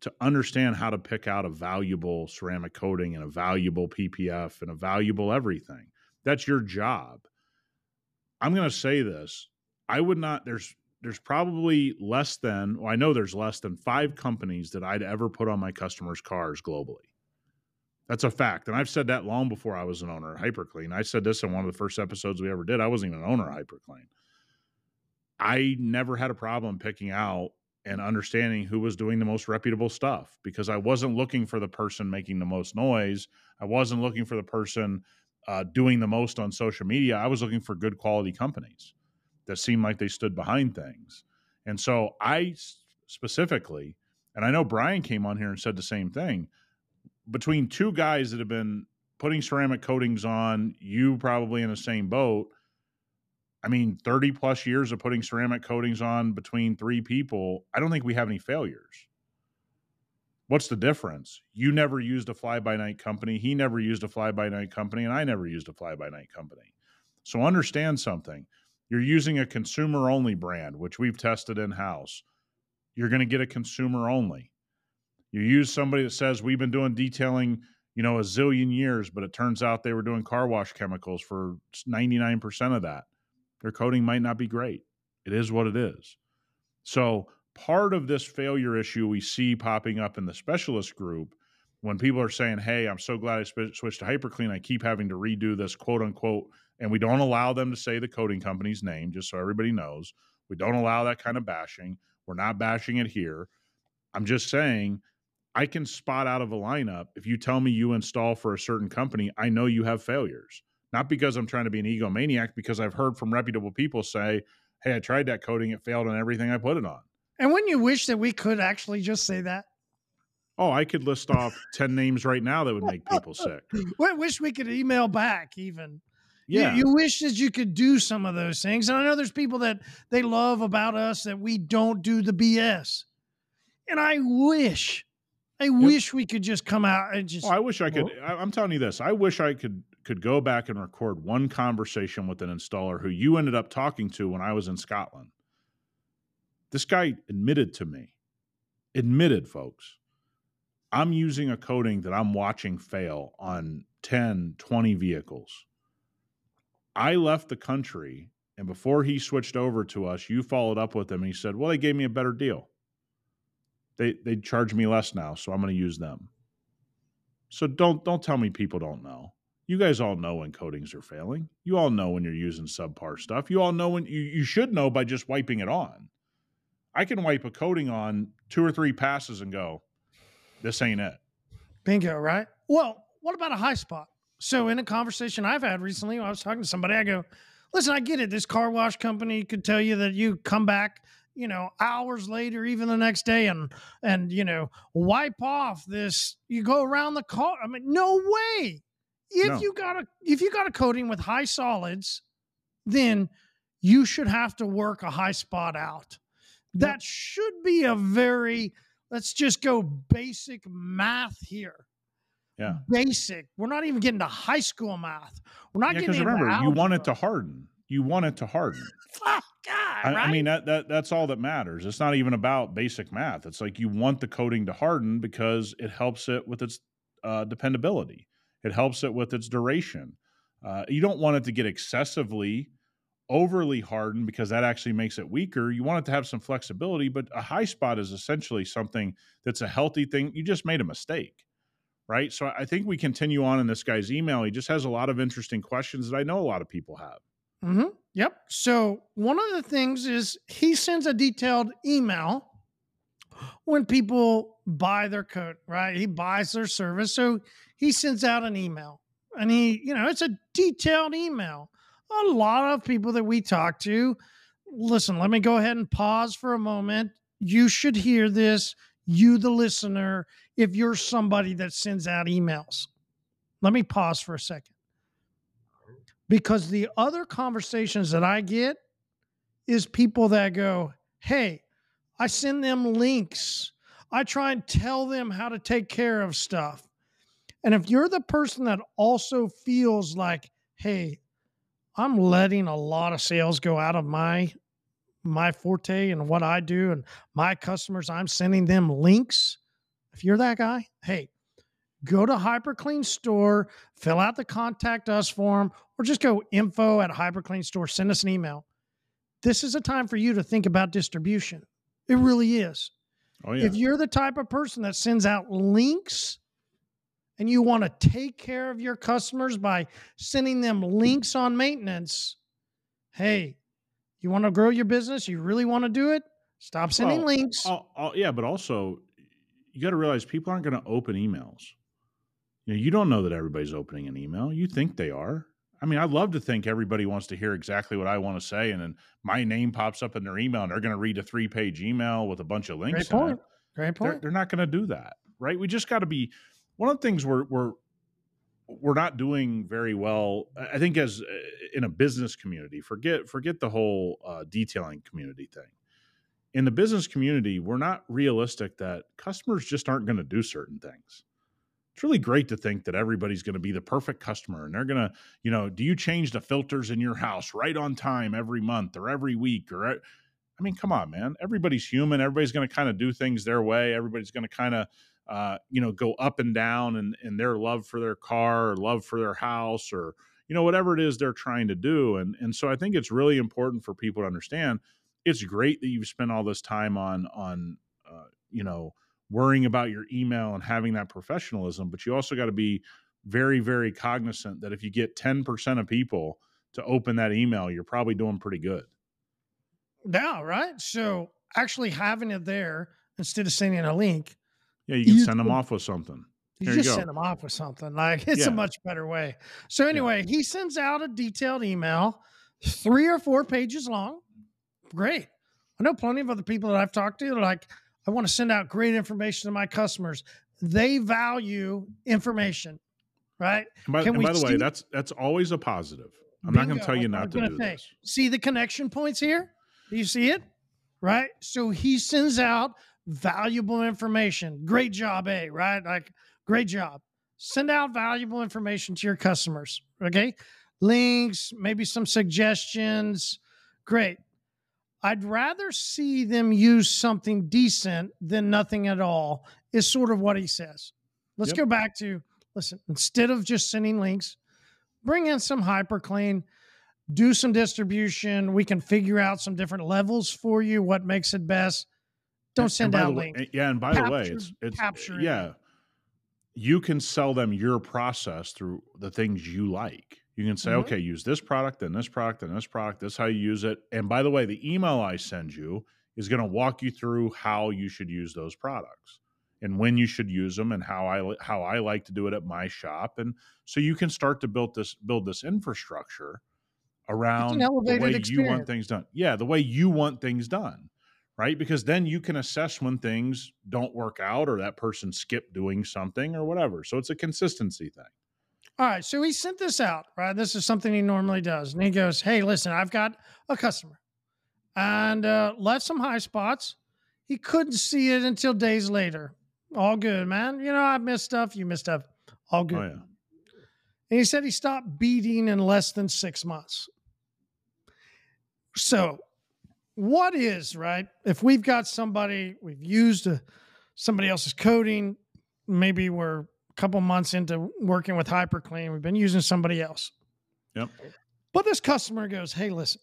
C: to understand how to pick out a valuable ceramic coating and a valuable PPF and a valuable everything. That's your job. I'm going to say this. I would not there's there's probably less than well, I know there's less than 5 companies that I'd ever put on my customers' cars globally. That's a fact. And I've said that long before I was an owner HyperClean. I said this in one of the first episodes we ever did. I wasn't even an owner HyperClean. I never had a problem picking out and understanding who was doing the most reputable stuff because I wasn't looking for the person making the most noise. I wasn't looking for the person uh, doing the most on social media. I was looking for good quality companies that seemed like they stood behind things. And so I specifically, and I know Brian came on here and said the same thing, between two guys that have been putting ceramic coatings on, you probably in the same boat. I mean, 30 plus years of putting ceramic coatings on between three people, I don't think we have any failures. What's the difference? You never used a fly by night company. He never used a fly by night company, and I never used a fly by night company. So understand something. You're using a consumer only brand, which we've tested in house. You're going to get a consumer only. You use somebody that says we've been doing detailing, you know, a zillion years, but it turns out they were doing car wash chemicals for 99% of that. Their coating might not be great. It is what it is. So, part of this failure issue we see popping up in the specialist group when people are saying, Hey, I'm so glad I sp- switched to HyperClean. I keep having to redo this quote unquote, and we don't allow them to say the coating company's name, just so everybody knows. We don't allow that kind of bashing. We're not bashing it here. I'm just saying I can spot out of a lineup. If you tell me you install for a certain company, I know you have failures. Not because I'm trying to be an egomaniac, because I've heard from reputable people say, Hey, I tried that coating, it failed on everything I put it on.
B: And when you wish that we could actually just say that,
C: Oh, I could list off 10 names right now that would make people sick.
B: we wish we could email back even. You-
C: Yeah.
B: You, wish that you could do some of those things. And I know there's people that they love about us that we don't do the BS. And I wish, I wish we could just come out and just
C: Oh, I wish I could. I, I'm telling you this. I wish I could could go back and record one conversation with an installer who you ended up talking to when I was in Scotland. This guy admitted to me, admitted, folks, I'm using a coating that I'm watching fail on 10, 20 vehicles. I left the country, and before he switched over to us, you followed up with him and he said, Well, they gave me a better deal. They they charge me less now, so I'm going to use them. So don't don't tell me people don't know. You guys all know when coatings are failing. You all know when you're using subpar stuff. You all know when you, you should know by just wiping it on. I can wipe a coating on two or three passes and go, this ain't it.
B: bingo, right? Well, what about a high spot? So oh. in a conversation I've had recently, I was talking to somebody, I go, listen, I get it. This car wash company could tell you that you come back, you know, hours later, even the next day, and and you know, wipe off this. You go around the car. I mean, no way. If
C: No.
B: you got a if you got a coating with high solids, then you should have to work a high spot out. That should be a very let's just go basic math here.
C: Yeah.
B: Basic. We're not even getting to high school math. We're not
C: Yeah,
B: getting
C: because remember, you want it to harden. You want it to harden.
B: Fuck God,
C: I,
B: right?
C: I mean that that that's all that matters. It's not even about basic math. It's like you want the coating to harden because it helps it with its uh, dependability. It helps it with its duration. Uh, you don't want it to get excessively overly hardened because that actually makes it weaker. You want it to have some flexibility, but a high spot is essentially something that's a healthy thing. You just made a mistake, right? So I think we continue on in this guy's email. He just has a lot of interesting questions that I know a lot of people have.
B: Mm-hmm. Yep. So one of the things is he sends a detailed email when people buy their coat, right? He buys their service. So he sends out an email and he, you know, it's a detailed email. A lot of people that we talk to, listen, let me go ahead and pause for a moment. You should hear this, you, the listener, if you're somebody that sends out emails. Let me pause for a second. Because the other conversations that I get is people that go, Hey, I send them links. I try and tell them how to take care of stuff. And if you're the person that also feels like, hey, I'm letting a lot of sales go out of my my forte and what I do and my customers, I'm sending them links. If you're that guy, hey, go to HyperClean Store, fill out the contact us form, or just go info at HyperClean Store, send us an email. This is a time for you to think about distribution. It really is.
C: Oh, yeah.
B: If you're the type of person that sends out links and you want to take care of your customers by sending them links on maintenance, hey, you want to grow your business? You really want to do it? Stop sending
C: Well,
B: links.
C: I'll- I'll- yeah, but also you got to realize people aren't going to open emails. You know, you don't know that everybody's opening an email. You think they are. I mean, I'd love to think everybody wants to hear exactly what I want to say, and then my name pops up in their email, and they're going to read a three-page email with a bunch of links.
B: Great point. Great
C: They're,
B: point.
C: they're not going to do that, right? We just got to be. One of the things we're we're we're not doing very well. I think as uh, in a business community, forget forget the whole uh, detailing community thing. In the business community, we're not realistic that customers just aren't going to do certain things. It's really great to think that everybody's going to be the perfect customer and they're going to, you know, do you change the filters in your house right on time every month or every week or I mean, come on, man. Everybody's human. Everybody's going to kind of do things their way. Everybody's going to kind of, uh, you know, go up and down in, in their love for their car or love for their house or, you know, whatever it is they're trying to do. And, and so I think it's really important for people to understand it's great that you've spent all this time on, on, uh, you know, worrying about your email and having that professionalism, but you also got to be very, very cognizant that if you get 10% of people to open that email, you're probably doing pretty good.
B: Yeah, right. So actually having it there instead of sending a link,
C: Yeah, you can
B: You
C: send them off with something.
B: you
C: There you
B: just
C: go.
B: send them off with something. Like it's
C: Yeah.
B: a much better way. So anyway, he sends out a detailed email, three or four pages long. Great. I know plenty of other people that I've talked to. They're like, I want to send out great information to my customers. They value information, right?
C: And by,
B: Can
C: and
B: we
C: by the way, that's that's always a positive. I'm not going to tell you
B: that's what I
C: not to do
B: say.
C: this.
B: See the connection points here? Do you see it? Right? So he sends out valuable information. Great job, A, right? Like, great job. Send out valuable information to your customers. Okay. Links, maybe some suggestions. Great. I'd rather see them use something decent than nothing at all, is sort of what he says. Let's
C: Yep.
B: go back to listen, instead of just sending links, bring in some hyperclean, do some distribution. We can figure out some different levels for you, what makes it best. Don't
C: And-
B: send
C: and
B: out links.
C: yeah, and by the way, it's it's
B: capture
C: yeah. You can sell them your process through the things you like. You can say,
B: Mhm.
C: okay, use this product and this product and this product. This is how you use it. And by the way, the email I send you is going to walk you through how you should use those products and when you should use them and how I how I like to do it at my shop. And so you can start to build this build this infrastructure around the way you want things done. Yeah, the way you want things done right? Because then you can assess when things don't work out or that person skipped doing something or whatever. So it's a consistency thing.
B: All right. So he sent this out, right? This is something he normally does. And he goes, Hey, listen, I've got a customer and uh, left some high spots. He couldn't see it until days later. All good, man. You know, I missed stuff. You missed stuff. All good.
C: Oh yeah.
B: And he said he stopped beading in less than six months. So, what is right? If we've got somebody, we've used a, somebody else's coating, maybe we're couple months into working with HyperClean. We've been using somebody else.
C: Yep.
B: But this customer goes, Hey, listen,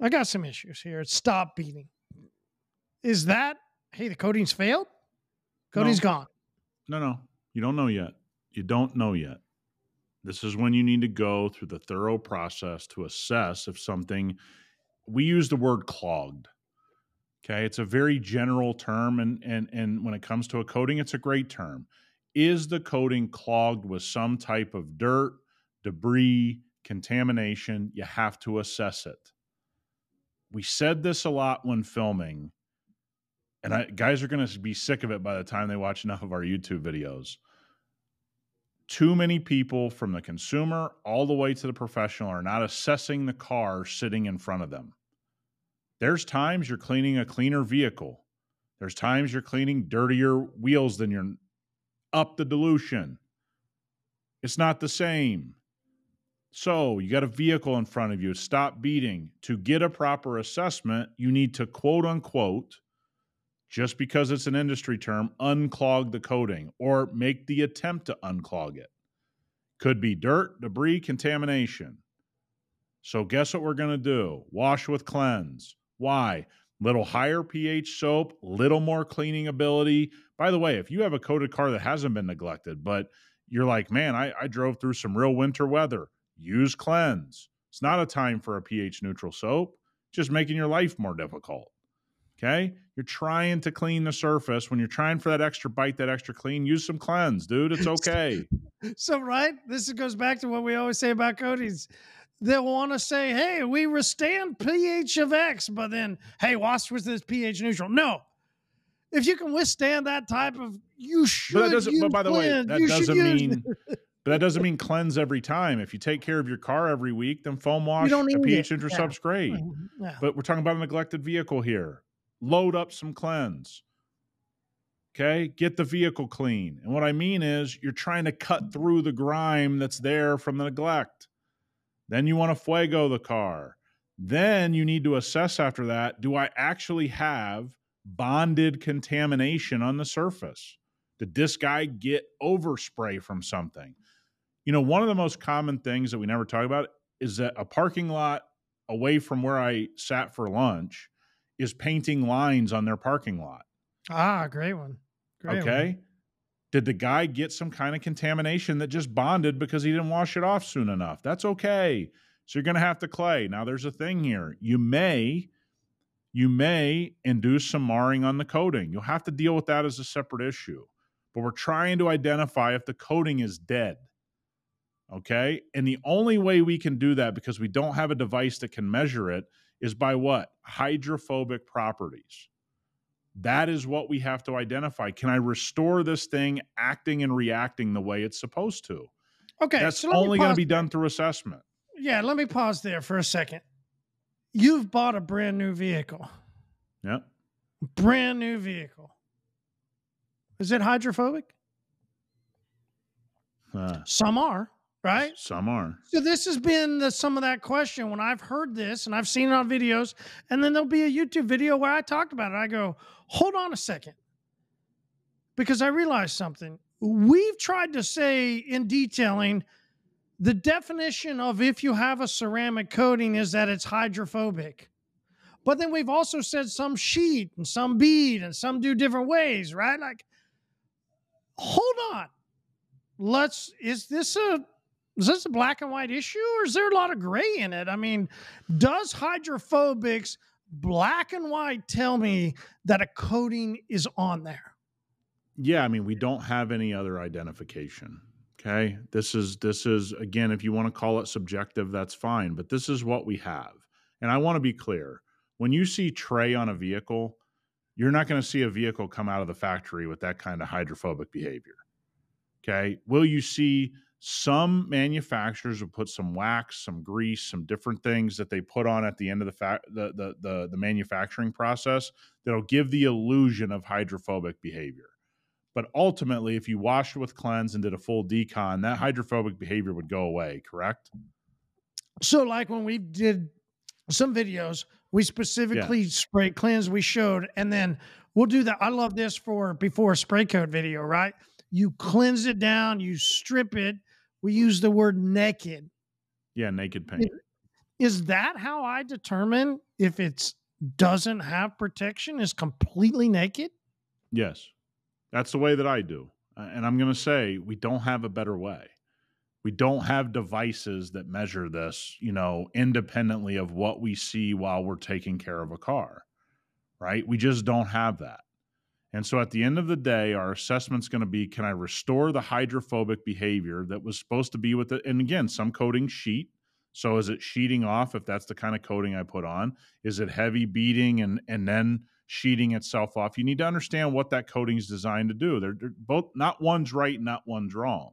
B: I got some issues here. It's stop beading. Is that, hey, the coating's failed? Coating's
C: No.
B: gone.
C: No, no, you don't know yet. You don't know yet. This is when you need to go through the thorough process to assess if something, we use the word clogged. Okay. It's a very general term. And, and, and when it comes to a coating, it's a great term. Is the coating clogged with some type of dirt, debris, contamination? You have to assess it. We said this a lot when filming, and I, guys are going to be sick of it by the time they watch enough of our YouTube videos. Too many people, from the consumer all the way to the professional, are not assessing the car sitting in front of them. There's times you're cleaning a cleaner vehicle. There's times you're cleaning dirtier wheels than you're up the dilution. It's not the same. So you got a vehicle in front of you. Stop beading. To get a proper assessment, you need to quote unquote, just because it's an industry term, unclog the coating or make the attempt to unclog it. Could be dirt, debris, contamination. So guess what we're going to do? Wash with cleanse. Why? Little higher pH soap, little more cleaning ability. By the way, if you have a coated car that hasn't been neglected, but you're like, man, I, I drove through some real winter weather, use cleanse. It's not a time for a pH neutral soap, just making your life more difficult. Okay. You're trying to clean the surface. When you're trying for that extra bite, that extra clean, use some cleanse, dude. It's okay.
B: So, right, this goes back to what we always say about coatings. They'll want to say, hey, we withstand pH of X, but then, hey, wash with this pH neutral. No. If you can withstand that type of, you should.
C: but that doesn't, but by the way, that
B: You
C: doesn't mean, but that doesn't mean cleanse every time. If you take care of your car every week, then foam wash
B: don't
C: a pH
B: it.
C: neutral
B: Yeah.
C: great. Mm-hmm.
B: Yeah.
C: But we're talking about a neglected vehicle here. Load up some cleanse. Okay. Get the vehicle clean. And what I mean is you're trying to cut mm-hmm. through the grime that's there from the neglect. Then you want to fuego the car. Then you need to assess after that do I actually have bonded contamination on the surface? Did this guy get overspray from something? You know, one of the most common things that we never talk about is that a parking lot away from where I sat for lunch is painting lines on their parking lot.
B: ah, great one. Great
C: okay.
B: One.
C: Did the guy get some kind of contamination that just bonded because he didn't wash it off soon enough? That's okay. So you're going to have to clay. Now there's a thing here. You may you may induce some marring on the coating. You'll have to deal with that as a separate issue. But we're trying to identify if the coating is dead. Okay? And the only way we can do that because we don't have a device that can measure it is by what? Hydrophobic properties. That is what we have to identify. Can I restore this thing acting and reacting the way it's supposed to?
B: Okay.
C: That's
B: so
C: only going to be done through assessment.
B: Yeah, let me pause there for a second. You've bought a brand new vehicle.
C: Yep.
B: Brand new vehicle. Is it hydrophobic?
C: Uh,
B: Some are, right?
C: Some are.
B: So this has been the, some of that question when I've heard this and I've seen it on videos, and then there'll be a YouTube video where I talked about it. I go, hold on a second, because I realized something. We've tried to say in detailing the definition of if you have a ceramic coating is that it's hydrophobic. But then we've also said some sheet and some bead and some do different ways, right? Like, hold on. Let's, is this a, is this a black and white issue or is there a lot of gray in it? I mean, does hydrophobics black and white tell me that a coating is on there?
C: Yeah, I mean, we don't have any other identification. Okay. This is this is again, if you want to call it subjective, that's fine. But this is what we have. And I want to be clear. When you see tray on a vehicle, you're not going to see a vehicle come out of the factory with that kind of hydrophobic behavior. Okay. Will you see some manufacturers will put some wax, some grease, some different things that they put on at the end of the fa- the, the the the manufacturing process that'll give the illusion of hydrophobic behavior. But ultimately, if you washed it with cleanse and did a full decon, that hydrophobic behavior would go away, correct?
B: So, like when we did some videos, we specifically spray cleanse, we showed, and then we'll do that. I love this for before spray coat video, right? you cleanse it down, you strip it. We use the word naked.
C: Yeah, naked paint.
B: Is that how I determine if it's doesn't have protection is completely naked?
C: Yes. That's the way that I do. Uh, and I'm going to say we don't have a better way. We don't have devices that measure this, you know, independently of what we see while we're taking care of a car, right? We just don't have that. And so at the end of the day, our assessment's going to be can I restore the hydrophobic behavior that was supposed to be with it? And again, some coating sheet. So is it sheeting off if that's the kind of coating I put on? Is it heavy beading and and then sheeting itself off? You need to understand what that coating is designed to do. They're, they're both not one's right, not one's wrong.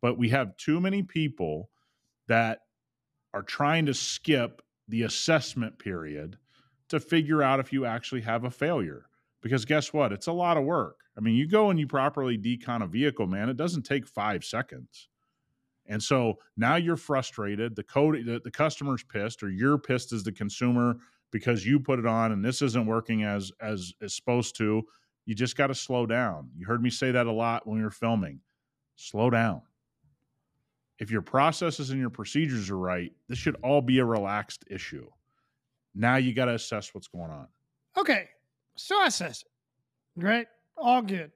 C: But we have too many people that are trying to skip the assessment period to figure out if you actually have a failure because guess what? It's a lot of work. I mean, you go and you properly decon a vehicle, man, it doesn't take five seconds. And so now you're frustrated. The code, the, the customer's pissed, or you're pissed as the consumer because you put it on and this isn't working as as is supposed to. You just got to slow down. You heard me say that a lot when we were filming. Slow down. If your processes and your procedures are right, this should all be a relaxed issue. Now you got to assess what's going on.
B: Okay, so I it. Right? All good.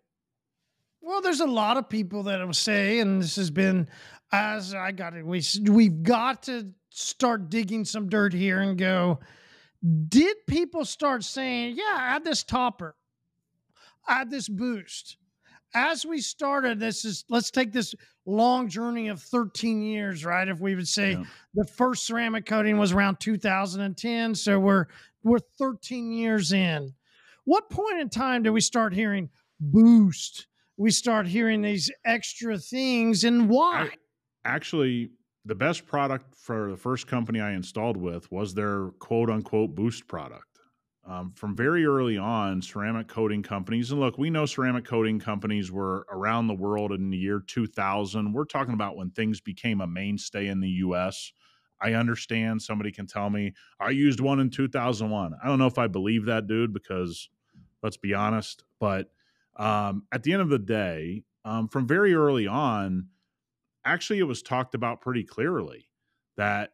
B: Well, there's a lot of people that will say, and this has been as I got it, we we've got to start digging some dirt here and go. Did people start saying, "Yeah, add this topper, add this boost"? As we started, this is let's take this long journey of 13 years, right? If we would say yeah. the first ceramic coating was around 2010, so we're we're 13 years in. What point in time do we start hearing boost? We start hearing these extra things, and why?
C: Actually, the best product for the first company I installed with was their quote unquote boost product. Um, from very early on, ceramic coating companies, and look, we know ceramic coating companies were around the world in the year 2000. We're talking about when things became a mainstay in the US. I understand somebody can tell me I used one in 2001. I don't know if I believe that dude because let's be honest. But um, at the end of the day, um, from very early on, actually, it was talked about pretty clearly that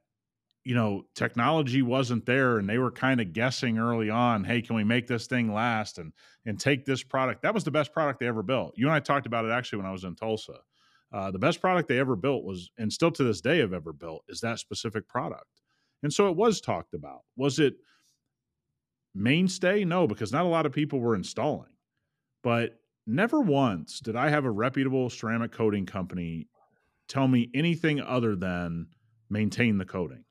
C: you know technology wasn't there, and they were kind of guessing early on. Hey, can we make this thing last and and take this product? That was the best product they ever built. You and I talked about it actually when I was in Tulsa. Uh, the best product they ever built was, and still to this day have ever built, is that specific product. And so it was talked about. Was it mainstay? No, because not a lot of people were installing. But never once did I have a reputable ceramic coating company tell me anything other than maintain the coating.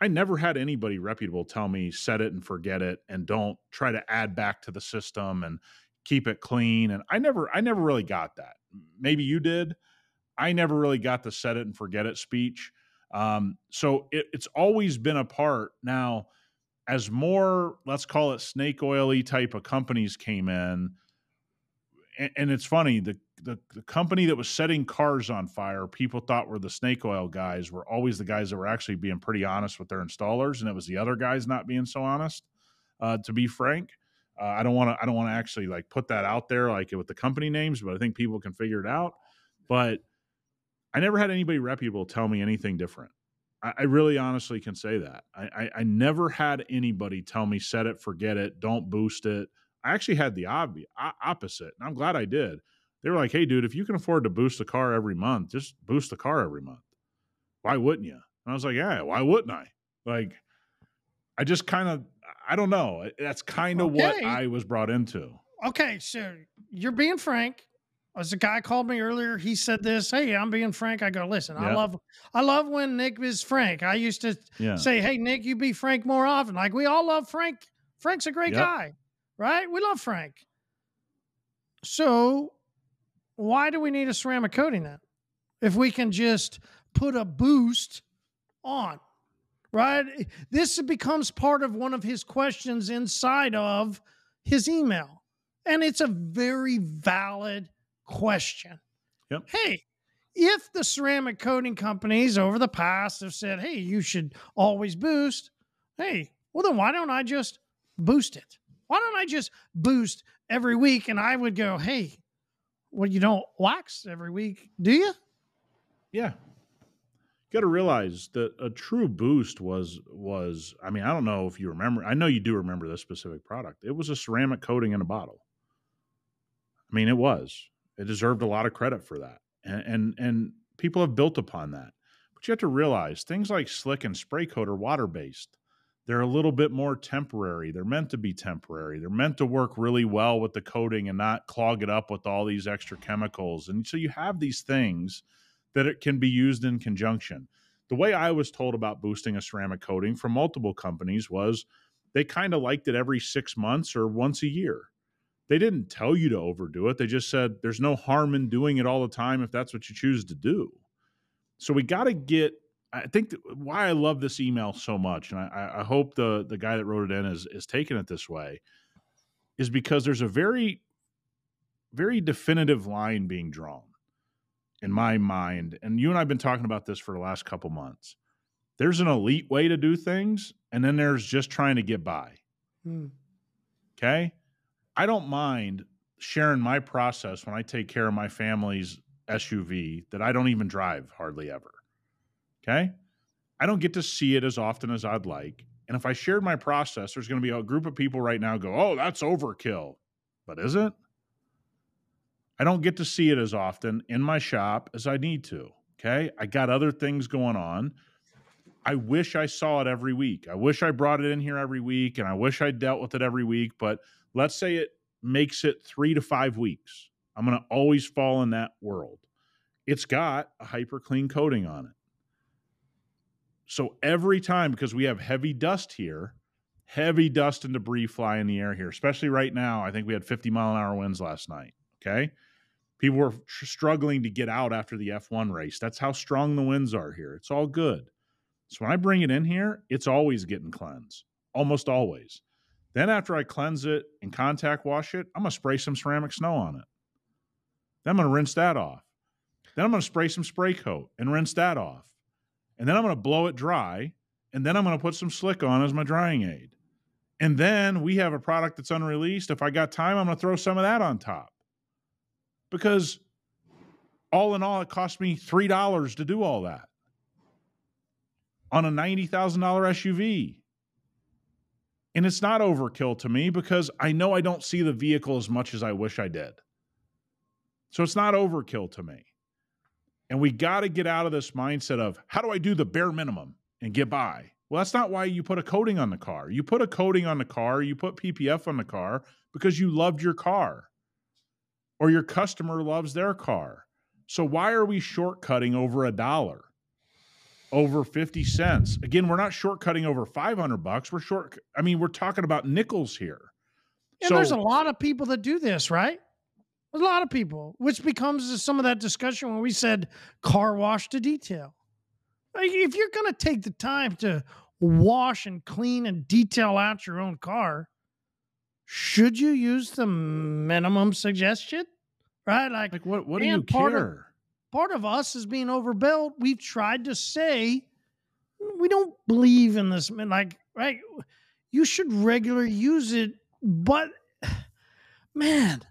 C: I never had anybody reputable tell me set it and forget it and don't try to add back to the system and keep it clean and I never I never really got that. Maybe you did. I never really got the set it and forget it speech. Um, so it, it's always been a part. Now, as more let's call it snake oily type of companies came in and, and it's funny the, the, the company that was setting cars on fire people thought were the snake oil guys were always the guys that were actually being pretty honest with their installers and it was the other guys not being so honest uh, to be frank uh, i don't want to i don't want to actually like put that out there like with the company names but i think people can figure it out but i never had anybody reputable tell me anything different I, I really honestly can say that. I, I, I never had anybody tell me set it, forget it, don't boost it. I actually had the ob- opposite, and I'm glad I did. They were like, "Hey, dude, if you can afford to boost the car every month, just boost the car every month. Why wouldn't you?" And I was like, "Yeah, why wouldn't I?" Like, I just kind of, I don't know. That's kind of okay. what I was brought into.
B: Okay, so you're being frank as a guy called me earlier, he said this. Hey, I'm being frank. I go, listen, I love, I love when Nick is frank. I used to yeah. say, hey, Nick, you be frank more often. Like we all love Frank. Frank's a great yep. guy, right? We love Frank. So, why do we need a ceramic coating then? If we can just put a boost on, right? This becomes part of one of his questions inside of his email. And it's a very valid question.
C: Yep.
B: Hey, if the ceramic coating companies over the past have said, hey, you should always boost, hey, well, then why don't I just boost it? Why don't I just boost every week? And I would go, hey, Well, you don't wax every week, do you?
C: Yeah. You got to realize that a true boost was was I mean, I don't know if you remember. I know you do remember this specific product. It was a ceramic coating in a bottle. I mean, it was. It deserved a lot of credit for that. And and, and people have built upon that. But you have to realize things like slick and spray coat are water based. They're a little bit more temporary. They're meant to be temporary. They're meant to work really well with the coating and not clog it up with all these extra chemicals. And so you have these things that it can be used in conjunction. The way I was told about boosting a ceramic coating from multiple companies was they kind of liked it every six months or once a year. They didn't tell you to overdo it. They just said there's no harm in doing it all the time if that's what you choose to do. So we got to get. I think why I love this email so much, and I, I hope the the guy that wrote it in is is taking it this way, is because there's a very, very definitive line being drawn in my mind, and you and I've been talking about this for the last couple months. There's an elite way to do things, and then there's just trying to get by.
B: Hmm.
C: Okay. I don't mind sharing my process when I take care of my family's SUV that I don't even drive hardly ever. Okay. I don't get to see it as often as I'd like. And if I shared my process, there's going to be a group of people right now go, oh, that's overkill. But is it? I don't get to see it as often in my shop as I need to. Okay. I got other things going on. I wish I saw it every week. I wish I brought it in here every week and I wish I dealt with it every week. But let's say it makes it three to five weeks. I'm going to always fall in that world. It's got a hyper clean coating on it. So every time, because we have heavy dust here, heavy dust and debris fly in the air here, especially right now. I think we had 50 mile an hour winds last night. Okay. People were tr- struggling to get out after the F1 race. That's how strong the winds are here. It's all good. So when I bring it in here, it's always getting cleansed, almost always. Then after I cleanse it and contact wash it, I'm going to spray some ceramic snow on it. Then I'm going to rinse that off. Then I'm going to spray some spray coat and rinse that off. And then I'm going to blow it dry. And then I'm going to put some slick on as my drying aid. And then we have a product that's unreleased. If I got time, I'm going to throw some of that on top. Because all in all, it cost me $3 to do all that on a $90,000 SUV. And it's not overkill to me because I know I don't see the vehicle as much as I wish I did. So it's not overkill to me. And we got to get out of this mindset of how do I do the bare minimum and get by? Well, that's not why you put a coating on the car. You put a coating on the car, you put PPF on the car because you loved your car or your customer loves their car. So why are we shortcutting over a dollar? Over 50 cents. Again, we're not shortcutting over 500 bucks. We're short I mean, we're talking about nickels here.
B: And so, there's a lot of people that do this, right? A lot of people, which becomes some of that discussion when we said car wash to detail. Like if you're going to take the time to wash and clean and detail out your own car, should you use the minimum suggestion? Right? Like,
C: like what, what do you part care?
B: Of, part of us is being overbuilt. We've tried to say we don't believe in this. Like, right? You should regularly use it, but man,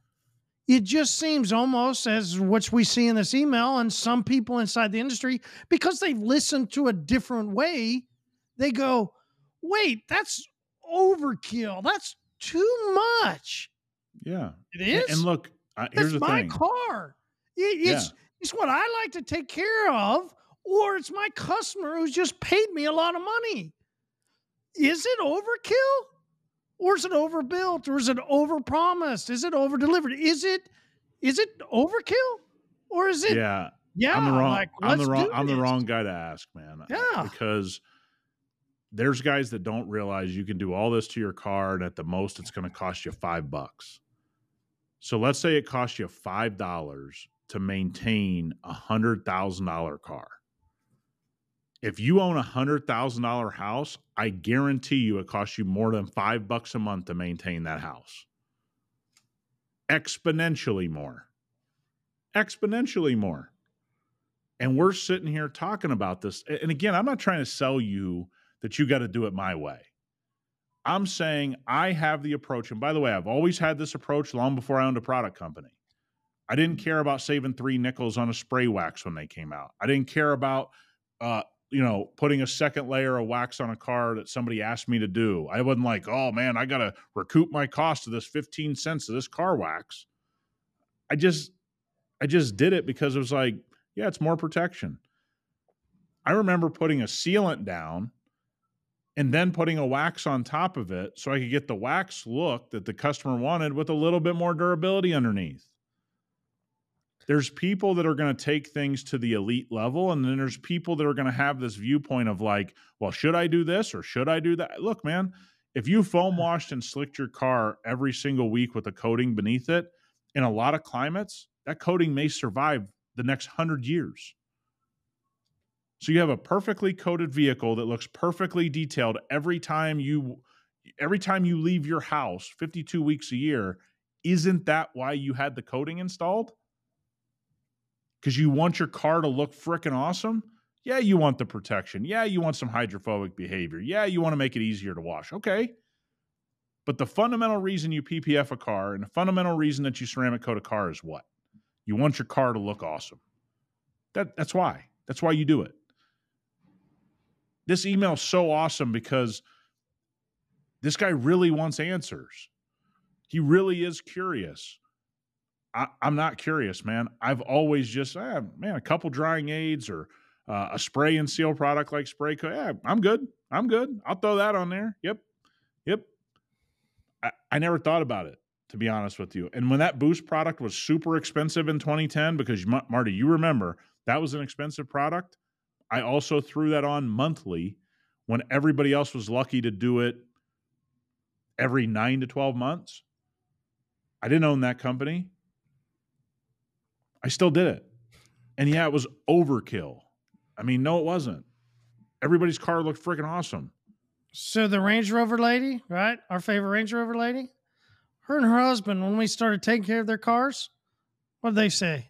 B: it just seems almost as what we see in this email and some people inside the industry because they've listened to a different way they go wait that's overkill. That's too much.
C: Yeah.
B: It is
C: and look uh, here's
B: that's
C: the
B: my
C: thing.
B: car. It, it's yeah. it's what i like to take care of or it's my customer who's just paid me a lot of money. Is it overkill or is it overbuilt or is it overpromised? Is it overdelivered? Is it is it overkill? Or is it
C: yeah
B: yeah
C: i'm the wrong
B: like,
C: i'm the wrong i'm the wrong guy to ask man uh,
B: yeah.
C: because there's guys that don't realize you can do all this to your car and at the most it's going to cost you five bucks. So let's say it costs you five dollars to maintain a hundred thousand dollar car if you own a hundred thousand dollar house, I guarantee you it costs you more than five bucks a month to maintain that house. Exponentially more. Exponentially more. And we're sitting here talking about this. And again, I'm not trying to sell you that you got to do it my way. I'm saying I have the approach. And by the way, I've always had this approach long before I owned a product company. I didn't care about saving three nickels on a spray wax when they came out. I didn't care about, uh, you know, putting a second layer of wax on a car that somebody asked me to do. I wasn't like, oh man, I got to recoup my cost of this 15 cents of this car wax. I just, I just did it because it was like, yeah, it's more protection. I remember putting a sealant down and then putting a wax on top of it so I could get the wax look that the customer wanted with a little bit more durability underneath. There's people that are going to take things to the elite level, and then there's people that are going to have this viewpoint of like, well, should I do this or should I do that? Look, man, if you foam washed and slicked your car every single week with a coating beneath it, in a lot of climates, that coating may survive the next hundred years. So you have a perfectly coated vehicle that looks perfectly detailed every time you every time you leave your house 52 weeks a year. Isn't that why you had the coating installed? Because you want your car to look freaking awesome? Yeah, you want the protection. Yeah, you want some hydrophobic behavior. Yeah, you want to make it easier to wash. Okay. But the fundamental reason you PPF a car and the fundamental reason that you ceramic coat a car is what? You want your car to look awesome. That that's why. That's why you do it this email is so awesome because this guy really wants answers. He really is curious. I, am not curious, man. I've always just, ah, man, a couple drying aids or uh, a spray and seal product like Spray. Yeah, I'm good. I'm good. I'll throw that on there. Yep. Yep. I, I never thought about it, to be honest with you. And when that Boost product was super expensive in 2010, because Marty, you remember that was an expensive product. I also threw that on monthly when everybody else was lucky to do it every nine to 12 months. I didn't own that company. I still did it. And yeah, it was overkill. I mean, no, it wasn't. Everybody's car looked freaking awesome.
B: So the Range Rover lady, right? Our favorite Range Rover lady, her and her husband, when we started taking care of their cars, what did they say?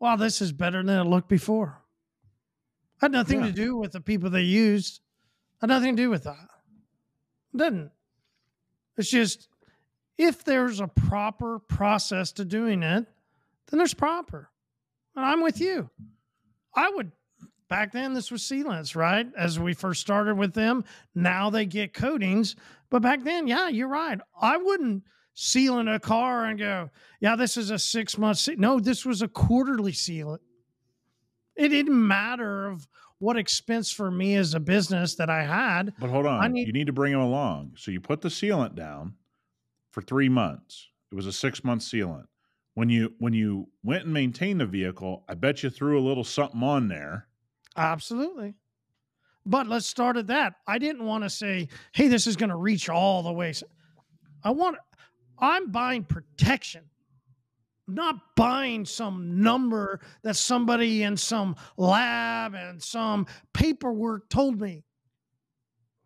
B: Wow, this is better than it looked before. Had nothing yeah. to do with the people they used. Had nothing to do with that. It didn't. It's just if there's a proper process to doing it, then there's proper. And I'm with you. I would back then this was sealants, right? As we first started with them. Now they get coatings. But back then, yeah, you're right. I wouldn't seal in a car and go, yeah, this is a six month. Se-. No, this was a quarterly sealant. It didn't matter of what expense for me as a business that I had.
C: But hold on, need, you need to bring him along. So you put the sealant down for three months. It was a six month sealant. When you when you went and maintained the vehicle, I bet you threw a little something on there.
B: Absolutely. But let's start at that. I didn't want to say, "Hey, this is going to reach all the way." I want. I'm buying protection not buying some number that somebody in some lab and some paperwork told me.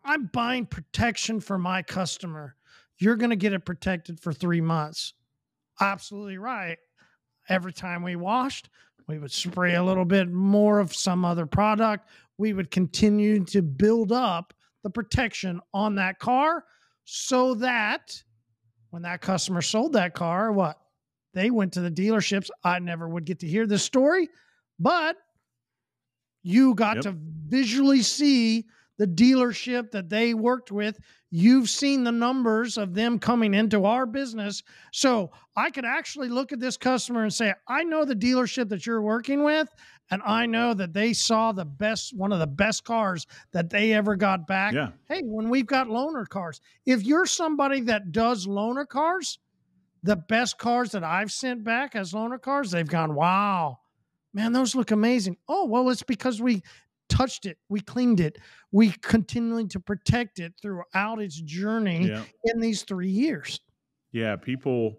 B: I'm buying protection for my customer. You're going to get it protected for three months. Absolutely right. Every time we washed, we would spray a little bit more of some other product. We would continue to build up the protection on that car so that when that customer sold that car, what? They went to the dealerships. I never would get to hear this story, but you got yep. to visually see the dealership that they worked with. You've seen the numbers of them coming into our business. So I could actually look at this customer and say, I know the dealership that you're working with, and I know that they saw the best, one of the best cars that they ever got back.
C: Yeah.
B: Hey, when we've got loaner cars, if you're somebody that does loaner cars, the best cars that I've sent back as loaner cars, they've gone, wow, man, those look amazing. Oh, well, it's because we touched it, we cleaned it, we continuing to protect it throughout its journey yeah. in these three years.
C: Yeah, people.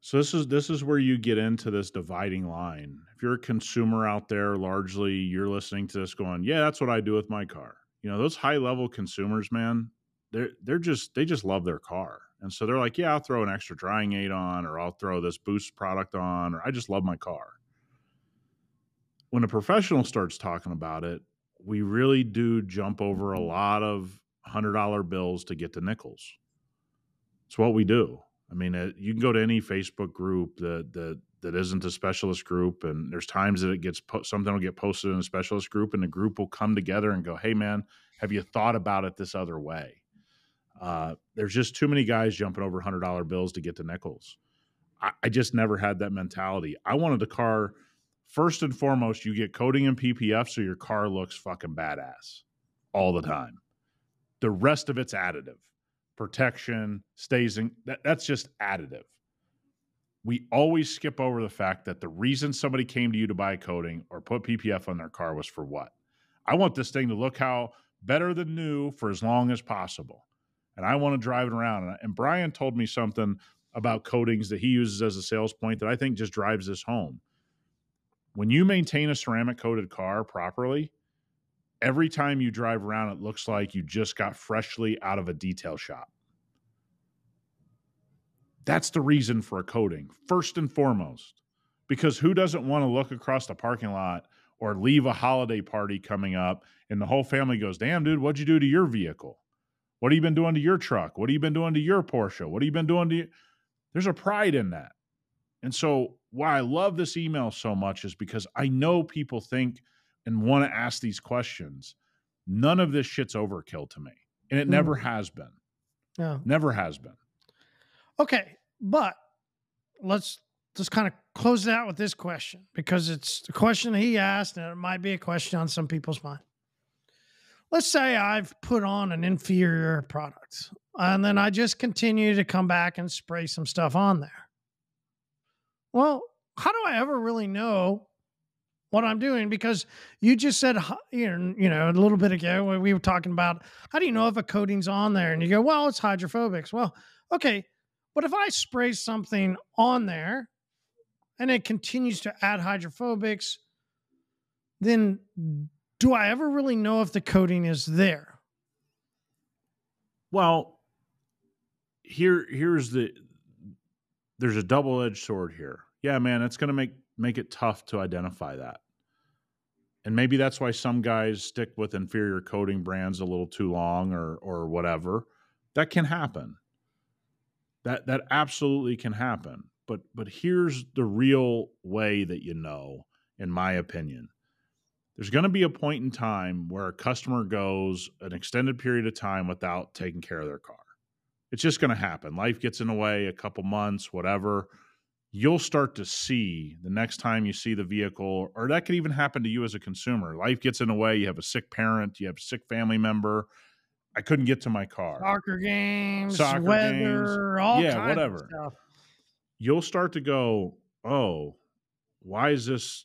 C: So this is this is where you get into this dividing line. If you're a consumer out there, largely you're listening to this going, "Yeah, that's what I do with my car." You know, those high level consumers, man, they're they're just they just love their car and so they're like, yeah, I'll throw an extra drying aid on, or I'll throw this boost product on, or I just love my car. When a professional starts talking about it, we really do jump over a lot of $100 bills to get to nickels. It's what we do. I mean, uh, you can go to any Facebook group that that that isn't a specialist group, and there's times that it gets po- something will get posted in a specialist group, and the group will come together and go, "Hey, man, have you thought about it this other way?" Uh, there's just too many guys jumping over hundred dollar bills to get to nickels. I, I just never had that mentality. I wanted the car first and foremost. You get coating and PPF, so your car looks fucking badass all the time. The rest of it's additive protection, stays in that, that's just additive. We always skip over the fact that the reason somebody came to you to buy coating or put PPF on their car was for what? I want this thing to look how better than new for as long as possible. And I want to drive it around. And Brian told me something about coatings that he uses as a sales point that I think just drives this home. When you maintain a ceramic coated car properly, every time you drive around, it looks like you just got freshly out of a detail shop. That's the reason for a coating, first and foremost. Because who doesn't want to look across the parking lot or leave a holiday party coming up and the whole family goes, Damn, dude, what'd you do to your vehicle? What have you been doing to your truck? What have you been doing to your Porsche? What have you been doing to you? There's a pride in that. And so, why I love this email so much is because I know people think and want to ask these questions. None of this shit's overkill to me. And it mm. never has been.
B: Yeah.
C: Never has been.
B: Okay. But let's just kind of close it out with this question because it's the question he asked and it might be a question on some people's mind. Let's say I've put on an inferior product and then I just continue to come back and spray some stuff on there. Well, how do I ever really know what I'm doing? Because you just said you know, a little bit ago we were talking about how do you know if a coating's on there? And you go well it's hydrophobics. Well okay but if I spray something on there and it continues to add hydrophobics then do I ever really know if the coating is there?
C: Well here here's the there's a double-edged sword here yeah man it's going to make make it tough to identify that. And maybe that's why some guys stick with inferior coating brands a little too long or or whatever. That can happen. That that absolutely can happen. But but here's the real way that you know, in my opinion. There's going to be a point in time where a customer goes an extended period of time without taking care of their car. It's just going to happen. Life gets in the way, a couple months, whatever you'll start to see the next time you see the vehicle, or that could even happen to you as a consumer. Life gets in the way. You have a sick parent, you have a sick family member. I couldn't get to my car.
B: Soccer games, Soccer weather, games. all yeah, whatever.
C: You'll start to go, oh, why is this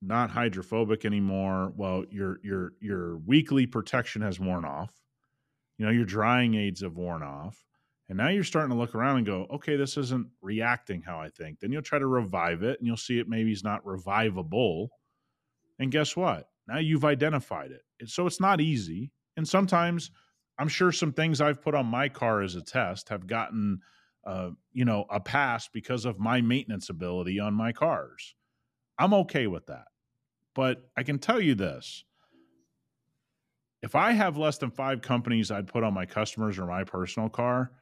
C: not hydrophobic anymore? Well, your your your weekly protection has worn off. You know, your drying aids have worn off. And now you're starting to look around and go, okay, this isn't reacting how I think. Then you'll try to revive it and you'll see it maybe is not revivable. And guess what? Now you've identified it. So it's not easy. And sometimes I'm sure some things I've put on my car as a test have gotten, uh, you know, a pass because of my maintenance ability on my cars. I'm okay with that. But I can tell you this if I have less than five companies I'd put on my customers or my personal car,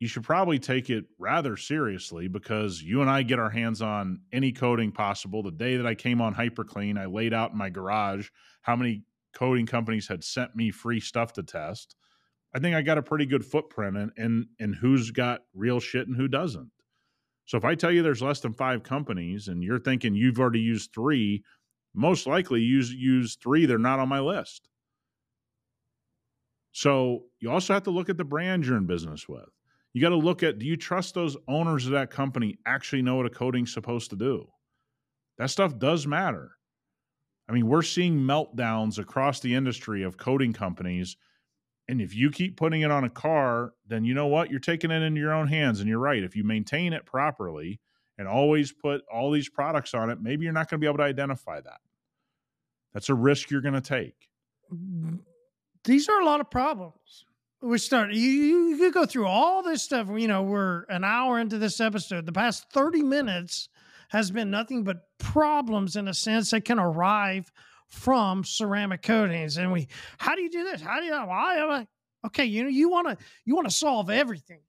C: you should probably take it rather seriously because you and I get our hands on any coating possible. The day that I came on HyperClean, I laid out in my garage how many coating companies had sent me free stuff to test. I think I got a pretty good footprint in, in, in who's got real shit and who doesn't. So if I tell you there's less than five companies and you're thinking you've already used three, most likely use use three. They're not on my list. So you also have to look at the brand you're in business with you got to look at do you trust those owners of that company actually know what a coating's supposed to do? That stuff does matter. I mean, we're seeing meltdowns across the industry of coating companies. And if you keep putting it on a car, then you know what? You're taking it into your own hands. And you're right. If you maintain it properly and always put all these products on it, maybe you're not going to be able to identify that. That's a risk you're going to take.
B: Mm, these are a lot of problems we're starting. You, you go through all this stuff. You know, we're an hour into this episode. The past thirty minutes has been nothing but problems in a sense that can arrive from ceramic coatings. And we, how do you do this? How do you? Why? Am I? Okay, you know, you want to you want to solve everything.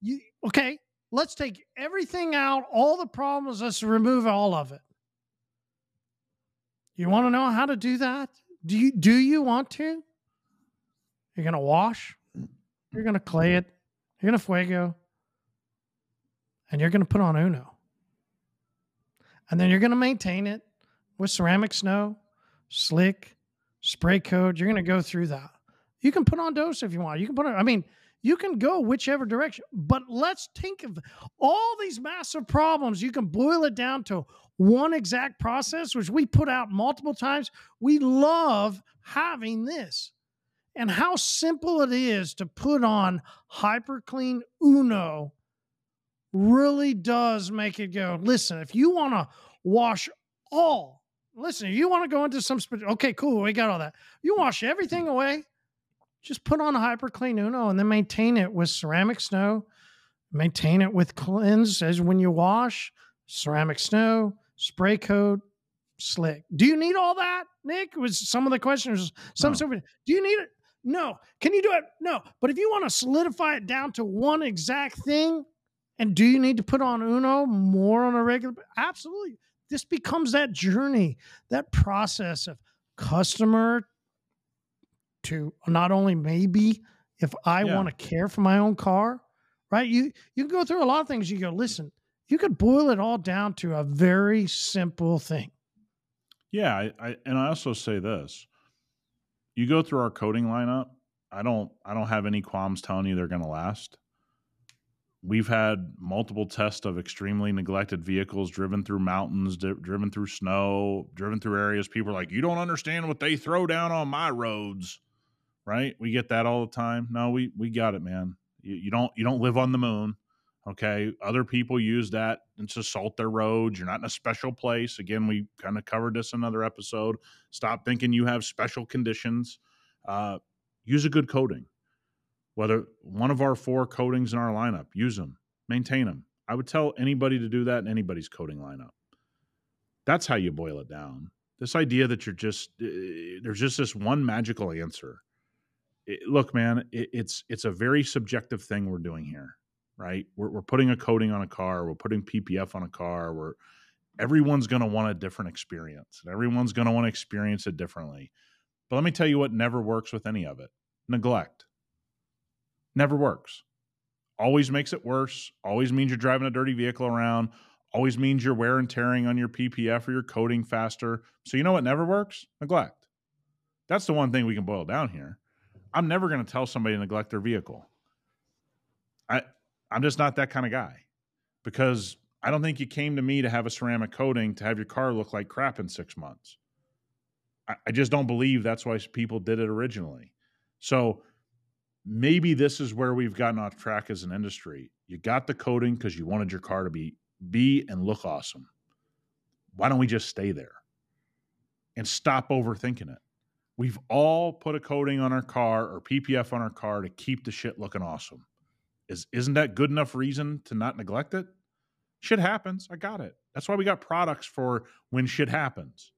B: You okay? Let's take everything out, all the problems. Let's remove all of it. You want to know how to do that? Do you do you want to? You're gonna wash. You're gonna clay it. You're gonna fuego, and you're gonna put on Uno, and then you're gonna maintain it with ceramic snow, slick, spray coat. You're gonna go through that. You can put on dose if you want. You can put on. I mean, you can go whichever direction. But let's think of all these massive problems. You can boil it down to one exact process, which we put out multiple times. We love having this and how simple it is to put on HyperClean Uno really does make it go. Listen, if you want to wash all, listen, if you want to go into some, okay, cool, we got all that. You wash everything away just put on a HyperClean Uno and then maintain it with ceramic snow. Maintain it with cleanse as when you wash, ceramic snow, spray coat, slick. Do you need all that, Nick? Was some of the questions some no. do you need it? No. Can you do it? No. But if you want to solidify it down to one exact thing, and do you need to put on Uno more on a regular? Absolutely. This becomes that journey, that process of customer to not only maybe if I yeah. want to care for my own car, right? You you can go through a lot of things. You go, listen, you could boil it all down to a very simple thing.
C: Yeah, I, I and I also say this: you go through our coating lineup. I don't I don't have any qualms telling you they're going to last. We've had multiple tests of extremely neglected vehicles driven through mountains, d- driven through snow, driven through areas. People are like, "You don't understand what they throw down on my roads." right? We get that all the time. No, we we got it, man. You, you don't you don't live on the moon. Okay. Other people use that to salt their roads. You're not in a special place. Again, we kind of covered this in another episode. Stop thinking you have special conditions. Uh, use a good coating. Whether one of our four coatings in our lineup, use them, maintain them. I would tell anybody to do that in anybody's coating lineup. That's how you boil it down. This idea that you're just, uh, there's just this one magical answer it, look, man, it, it's it's a very subjective thing we're doing here, right? We're, we're putting a coating on a car, we're putting PPF on a car, we're everyone's going to want a different experience, and everyone's going to want to experience it differently. But let me tell you what never works with any of it: neglect. Never works. Always makes it worse. Always means you're driving a dirty vehicle around. Always means you're wear and tearing on your PPF or your coating faster. So you know what never works? Neglect. That's the one thing we can boil down here I'm never going to tell somebody to neglect their vehicle. I I'm just not that kind of guy because I don't think you came to me to have a ceramic coating to have your car look like crap in six months. I, I just don't believe that's why people did it originally. So maybe this is where we've gotten off track as an industry. You got the coating because you wanted your car to be be and look awesome. Why don't we just stay there and stop overthinking it? We've all put a coating on our car or PPF on our car to keep the shit looking awesome. Is isn't that good enough reason to not neglect it? Shit happens. I got it. That's why we got products for when shit happens.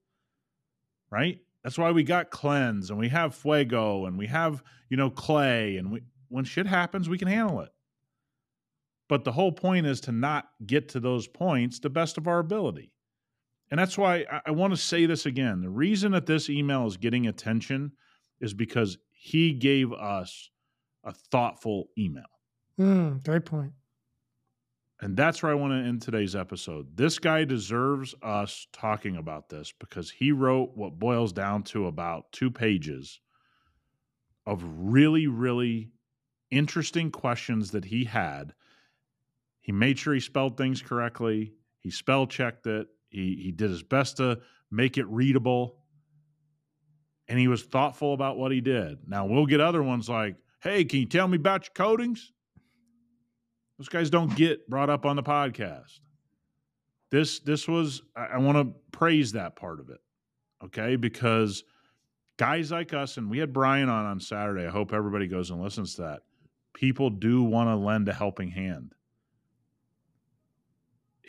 C: Right? That's why we got cleanse and we have fuego and we have, you know, clay and we when shit happens, we can handle it. But the whole point is to not get to those points the best of our ability. And that's why I, I want to say this again. The reason that this email is getting attention is because he gave us a thoughtful email.
B: Mm, great point.
C: And that's where I want to end today's episode. This guy deserves us talking about this because he wrote what boils down to about two pages of really, really interesting questions that he had. He made sure he spelled things correctly, he spell checked it, he he did his best to make it readable, and he was thoughtful about what he did. Now we'll get other ones like, "Hey, can you tell me about your coatings?" Those guys don't get brought up on the podcast. This this was I, I want to praise that part of it, okay? Because guys like us, and we had Brian on on Saturday. I hope everybody goes and listens to that. People do want to lend a helping hand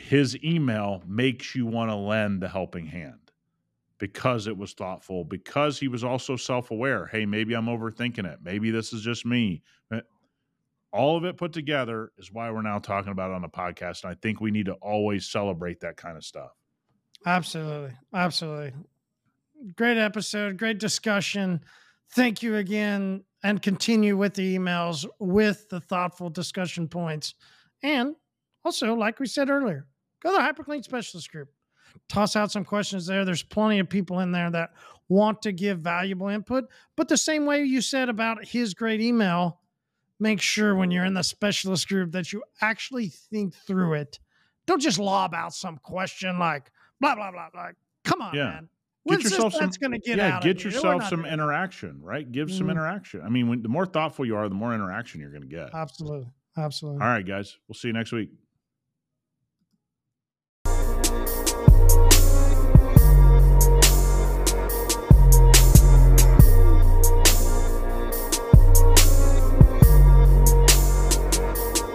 C: his email makes you want to lend a helping hand because it was thoughtful, because he was also self aware. Hey, maybe I'm overthinking it. Maybe this is just me. Eh, all of it put together is why we're now talking about it on the podcast. And I think we need to always celebrate that kind of stuff.
B: Absolutely. Absolutely. Great episode, great discussion. Thank you again and continue with the emails with the thoughtful discussion points. And also, like we said earlier, go to the HyperClean Specialist Group. Toss out some questions there. There's plenty of people in there that want to give valuable input. But the same way you said about his great email, make sure when you're in the specialist group that you actually think through it. Don't just lob out some question like blah blah blah. Like, come on,
C: Yeah.
B: man.
C: Get
B: When's this-
C: yourself some-
B: going to get
C: yeah,
B: out.
C: get
B: of you? We're
C: yourself some
B: doing that.
C: interaction, right? Give some
B: Mhm.
C: interaction. I mean, when, the more thoughtful you are, the more interaction you're going to get.
B: Absolutely, absolutely.
C: All right, guys. We'll see you next week.